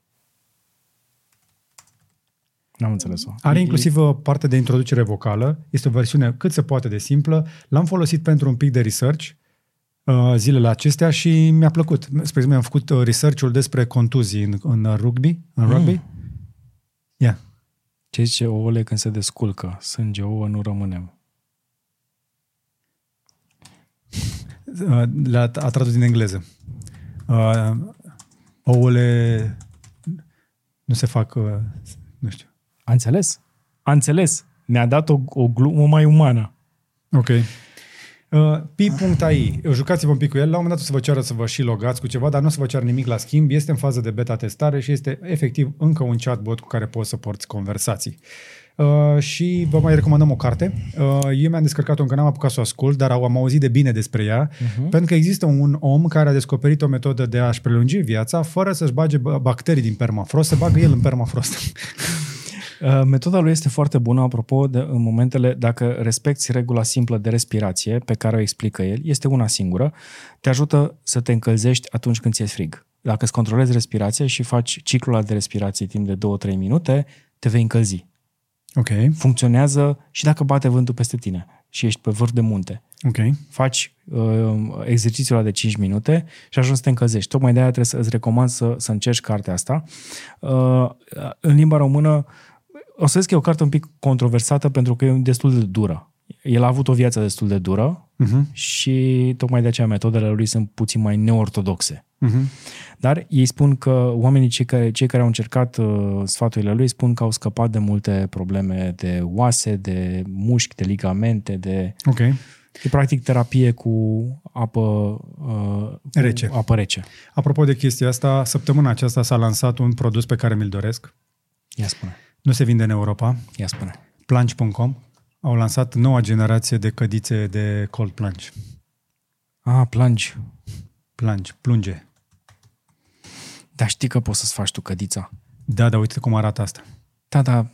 N-am înțeles-o. Are E- inclusiv uh, parte de introducere vocală. Este o versiune cât se poate de simplă. L-am folosit pentru un pic de research uh, zilele acestea și mi-a plăcut. Spre exemplu, am făcut uh, research-ul despre contuzii în, în rugby. În Mm. rugby. Ia. Ce zice ouăle când se desculcă? Sânge ouă nu rămânem. Uh, le-a a tradus din engleză. Uh, ouăle nu se fac, uh, nu știu. A înțeles? A înțeles. Mi-a dat o, o glumă mai umană. Ok. Uh, Pi.ai, jucați-vă un pic cu el, la un moment dat o să vă ceară să vă și logați cu ceva, dar nu o să vă ceară nimic la schimb, este în fază de beta testare și este efectiv încă un chatbot cu care poți să porți conversații. Uh, și vă mai recomandăm o carte. Uh, eu mi-am descărcat-o, încă n-am apucat să o ascult, dar am auzit de bine despre ea, uh-huh. pentru că există un om care a descoperit o metodă de a-și prelungi viața fără să-și bage b- bacterii din permafrost, se bagă el în permafrost. Uh, Metoda lui este foarte bună, apropo, de, în momentele, dacă respecti regula simplă de respirație pe care o explică el, este una singură, te ajută să te încălzești atunci când ți-e frig. Dacă îți controlezi respirația și faci ciclul ăla de respirație timp de 2-3 minute, te vei încălzi. ok, Funcționează și dacă bate vântul peste tine și ești pe vârf de munte. ok. Faci uh, exercițiul ăla de 5 minute și ajungi să te încălzești. Tocmai de aia trebuie să îți recomand să, să încerci cartea asta. Uh, în limba română, o să vezi că e o carte un pic controversată pentru că e destul de dură. El a avut o viață destul de dură Uh-huh. și tocmai de aceea metodele lui sunt puțin mai neortodoxe. Uh-huh. Dar ei spun că oamenii cei care, cei care au încercat uh, sfaturile lui spun că au scăpat de multe probleme de oase, de mușchi, de ligamente, de... Ok. E practic terapie cu apă uh, Rece. Cu apă rece. Apropo de chestia asta, săptămâna aceasta s-a lansat un produs pe care mi-l doresc. Ia spune. Nu se vinde în Europa. Ia spune. Plunge.com au lansat noua generație de cădițe de cold plunge. Ah, plangi. Plunge, plunge. Dar știi că poți să-ți faci tu cădița. Da, dar uite cum arată asta. Da, da.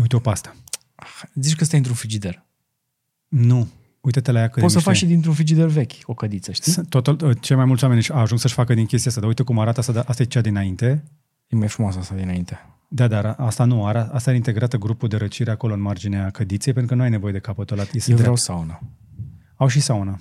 Uite-o pe asta. Zici că stai într-un frigider. Nu. uite-te la ea cât de Poți să mișto faci e. și dintr-un frigider vechi o cădiță, știi? Sunt- Total, cei mai mulți oameni au ajuns să-și facă din chestia asta, dar uite cum arată asta, dar asta e cea dinainte. E mai frumoasă asta dinainte. Da, dar asta nu, ara, asta are integrată grupul de răcire acolo în marginea cădiței, pentru că nu ai nevoie de capătul ăla. Este Eu drept. vreau sauna. Au și sauna.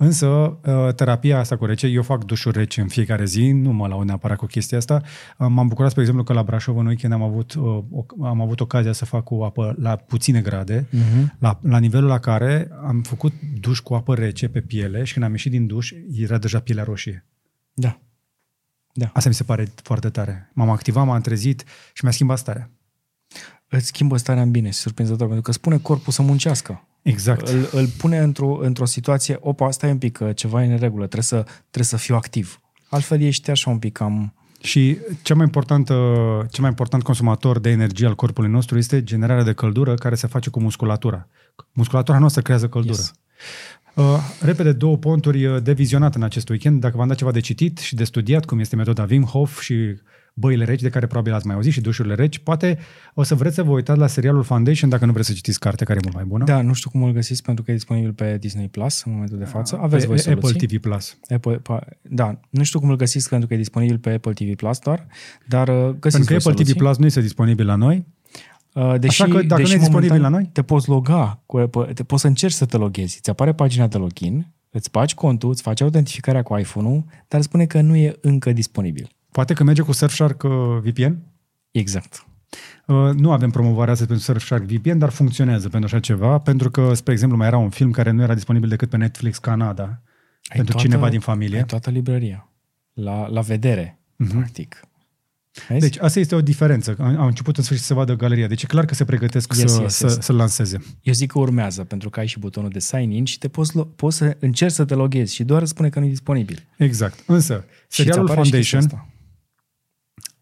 Însă, uh, terapia asta cu rece, eu fac dușuri rece în fiecare zi, nu mă laud neapărat cu chestia asta. Uh, M-am bucurat, spre exemplu, că la Brașov în weekend am avut, uh, o- am avut ocazia să fac cu apă la puține grade, Mhm. la, la nivelul la care am făcut duș cu apă rece pe piele și când am ieșit din duș, era deja pielea roșie. Da. Da. Asta mi se pare foarte tare. M-am activat, m-am trezit și mi-a schimbat starea. Îți schimbă starea în bine, surprinzător, pentru că spune corpul să muncească. Exact. Îl, îl pune într-o, într-o situație, opa, stai un pic, că ceva e în regulă, trebuie să, trebuie să fiu activ. Altfel ești așa un pic cam... Și cel mai, important, uh, cel mai important consumator de energie al corpului nostru este generarea de căldură care se face cu musculatura. Musculatura noastră creează căldură. Yes. Uh, repede, două ponturi uh, de vizionat în acest weekend. Dacă v-am dat ceva de citit și de studiat, cum este metoda Wim Hof și băile reci, de care probabil ați mai auzit, și dușurile reci, poate o să vreți să vă uitați la serialul Foundation dacă nu vreți să citiți carte, care e mult mai bună. Da, nu știu cum îl găsiți pentru că e disponibil pe Disney Plus în momentul de față. Aveți voi pe soluții. Apple TV Plus. Apple, pa, da, nu știu cum îl găsiți pentru că e disponibil pe Apple TV Plus doar, dar uh, găsiți Pentru că voi Apple TV soluții. Plus nu este disponibil la noi. Uh, Deși, Așa că dacă deși nu e disponibil momentan la noi? Te poți loga cu Apple, te poți să încerci să te loghezi. Îți apare pagina de login, îți bagi contul, îți faci autentificarea cu iPhone-ul, dar spune că nu e încă disponibil. Poate că merge cu Surfshark uh, VPN? Exact. Uh, nu avem promovare astăzi pentru Surfshark VPN, dar funcționează pentru așa ceva, pentru că, spre exemplu, mai era un film care nu era disponibil decât pe Netflix Canada, Ai pentru toată- cineva din familie. Ai toată librăria. La, la vedere, Mhm. practic. Vezi? Deci asta este o diferență. Am am început în sfârșit să vadă galeria. Deci e clar că se pregătesc Yes, să, yes, să, yes. să lanseze. Eu zic că urmează, pentru că ai și butonul de sign-in și te poți, lo- poți să încerci să te loghezi și doar îți spune că nu e disponibil. Exact. Însă, Și îți serialul apare și chestia Foundation, asta.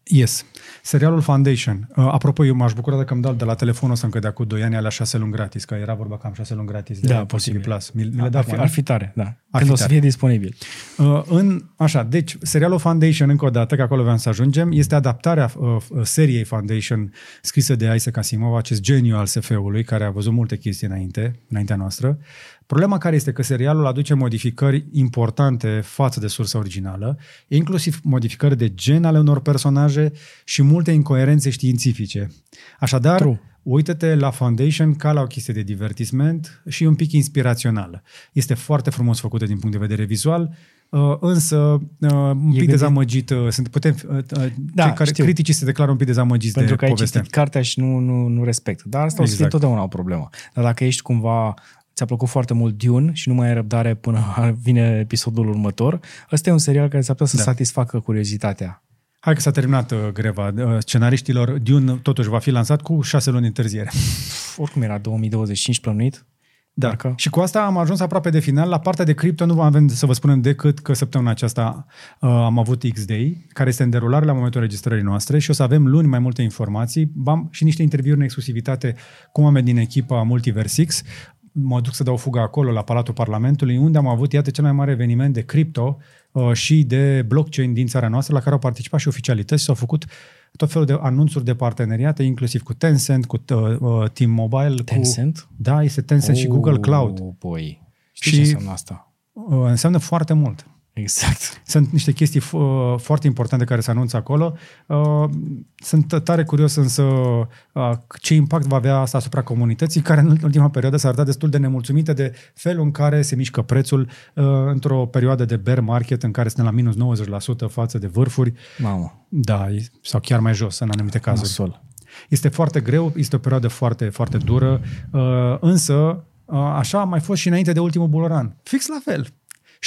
yes, serialul Foundation, uh, apropo, eu m-aș bucura dacă îmi dau de la telefonul ăsta încă de acum 2 ani alea 6 luni gratis, că era vorba că am 6 luni gratis de Da, Apple TV posibil. Plus. Mi, mi le Ar dau fi, acum, ar nu? fi tare, da. Ar Când fi o să tare. fie disponibil. Uh, în, așa, deci, serialul Foundation, încă o dată, că acolo vreau să ajungem, este adaptarea uh, uh, seriei Foundation scrisă de Isaac Asimov, acest geniu al SF-ului, care a văzut multe chestii înainte, înaintea noastră. Problema care este că serialul aduce modificări importante față de sursa originală, inclusiv modificări de gen ale unor personaje și multe incoerențe științifice. Așadar, True. Uită-te la Foundation ca la o chestie de divertisment și un pic inspirațională. Este foarte frumos făcută din punct de vedere vizual, uh, însă uh, un pic gândit- dezamăgit. uh, Sunt, putem, uh, uh, Da, cei care, știu. criticii se declară un pic dezamăgiți Pentru de că ai poveste. citit cartea și nu, nu, nu respectă. Dar asta o să fie Exact. totdeauna o problemă. Dar dacă ești cumva ți-a plăcut foarte mult Dune și nu mai ai răbdare până vine episodul următor, ăsta e un serial care s-ar putea să Da. satisfacă curiozitatea. Hai că s-a terminat uh, greva uh, scenariștilor. Dune totuși va fi lansat cu șase luni întârziere. Pf, Oricum era 2025 plănuit. Da. Parcă. Și cu asta am ajuns aproape de final. La partea de cripto nu avem să vă spunem decât că săptămâna aceasta uh, am avut X-Day, care este în derulare la momentul registrării noastre și o să avem luni mai multe informații bam, și niște interviuri în exclusivitate cu oameni din echipa Multiversix. Mă duc să dau fuga acolo, la Palatul Parlamentului, unde am avut, iată, cel mai mare eveniment de cripto uh, și de blockchain din țara noastră, la care au participat și oficialități și s-au făcut tot felul de anunțuri de parteneriate, inclusiv cu Tencent, cu uh, uh, Team Mobile. Tencent? Cu, da, este Tencent și Google Cloud. Oh, boy. Știți Și- ce înseamnă asta? Uh, înseamnă foarte mult. Exact. Sunt niște chestii f- uh, foarte importante care se anunță acolo. Uh, Sunt tare curios însă uh, ce impact va avea asta asupra comunității, care în ultima perioadă s-a arătat destul de nemulțumită de felul în care se mișcă prețul uh, într-o perioadă de bear market în care suntem la minus 90% față de vârfuri. Mamă, Da, sau chiar mai jos în anumite cazuri. nasol. Este foarte greu, este o perioadă foarte, foarte dură, uh, însă uh, așa a mai fost și înainte de ultimul buloran. Fix la fel.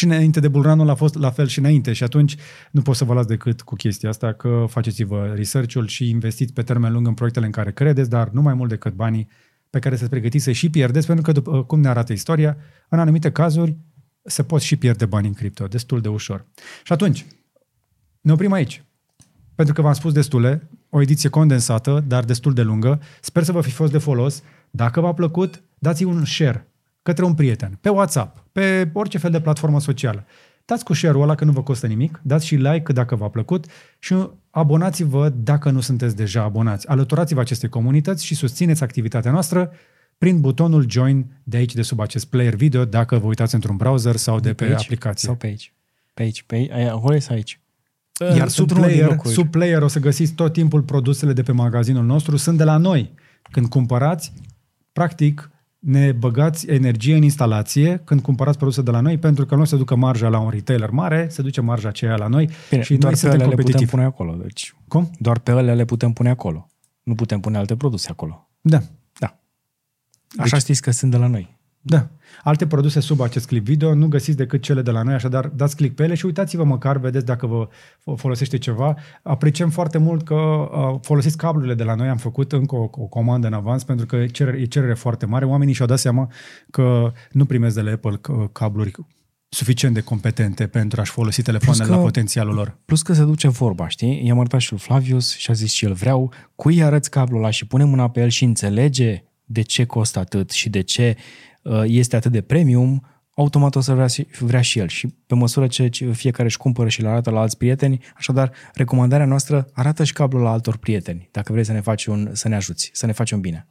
Și înainte de bulranul a fost la fel și înainte și atunci nu pot să vă las decât cu chestia asta că faceți-vă research-ul și investiți pe termen lung în proiectele în care credeți, dar nu mai mult decât banii pe care să pregătiți să și pierdeți, pentru că, după cum ne arată istoria, în anumite cazuri se pot și pierde bani în cripto, destul de ușor. Și atunci, ne oprim aici pentru că v-am spus destule, o ediție condensată, dar destul de lungă. Sper să vă fi fost de folos. Dacă v-a plăcut, dați un share către un prieten, pe WhatsApp, pe orice fel de platformă socială. Dați cu share-ul ăla că nu vă costă nimic, dați și like dacă v-a plăcut și abonați-vă dacă nu sunteți deja abonați. Alăturați-vă acestei comunități și susțineți activitatea noastră prin butonul Join de aici, de sub acest player video, dacă vă uitați într-un browser sau de pe, aici? aplicație. Sau pe aici? Pe aici, pe aici, aia, acolo sau aici? Iar sub Într-unul din player, locuri. sub player o să găsiți tot timpul produsele de pe magazinul nostru, sunt de la noi. Când cumpărați, practic, ne băgați energie în instalație când cumpărați produse de la noi, pentru că nu se ducă marja la un retailer mare, se duce marja aceea la noi Bine, și doar noi pe suntem ele le putem competitivi. pune acolo. Deci, Cum? doar pe ele le putem pune acolo. Nu putem pune alte produse acolo. Da. Da. Așa Deci- știți că sunt de la noi. Da. Alte produse sub acest clip video nu găsiți decât cele de la noi, așadar dați click pe ele și uitați-vă măcar, vedeți dacă vă fo- folosește ceva. Apreciem foarte mult că uh, folosiți cablurile de la noi, am făcut încă o, o comandă în avans pentru că e cerere, e cerere foarte mare. Oamenii și-au dat seama că nu primesc de la Apple uh, cabluri suficient de competente pentru a-și folosi telefoanele Plus că- la potențialul lor. Plus că se duce vorba, știi? I-am arătat și lui Flavius și a zis și el vreau, cui arăți cablul ăla și pune mâna pe el și înțelege de ce costă atât și de ce uh, este atât de premium, automat o să vrea, și- vrea și el. Și pe măsură ce ce fiecare își cumpără și le arată la alți prieteni, așadar, recomandarea noastră, arată și cablul la altor prieteni, dacă vrei să ne faci un, să ne ajuți, să ne faci un bine.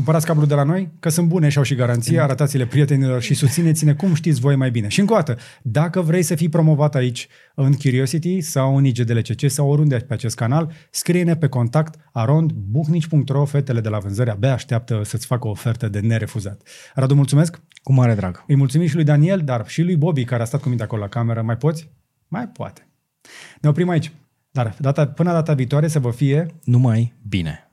Cumpărați cablul de la noi, că sunt bune și au și garanție, arătați-le prietenilor și susțineți-ne cum știți voi mai bine. Și încă o dată, dacă vrei să fii promovat aici în Curiosity sau în IGDLCC sau oriunde pe acest canal, scrie-ne pe contact arondbuhnici.ro, fetele de la vânzări abia așteaptă să-ți facă o ofertă de nerefuzat. Radu, mulțumesc! Cu mare drag. Îi mulțumim și lui Daniel, dar și lui Bobby, care a stat cu mine acolo la cameră. Mai poți? Mai poate. Ne oprim aici. Dar data, până data viitoare să vă fie Numai bine.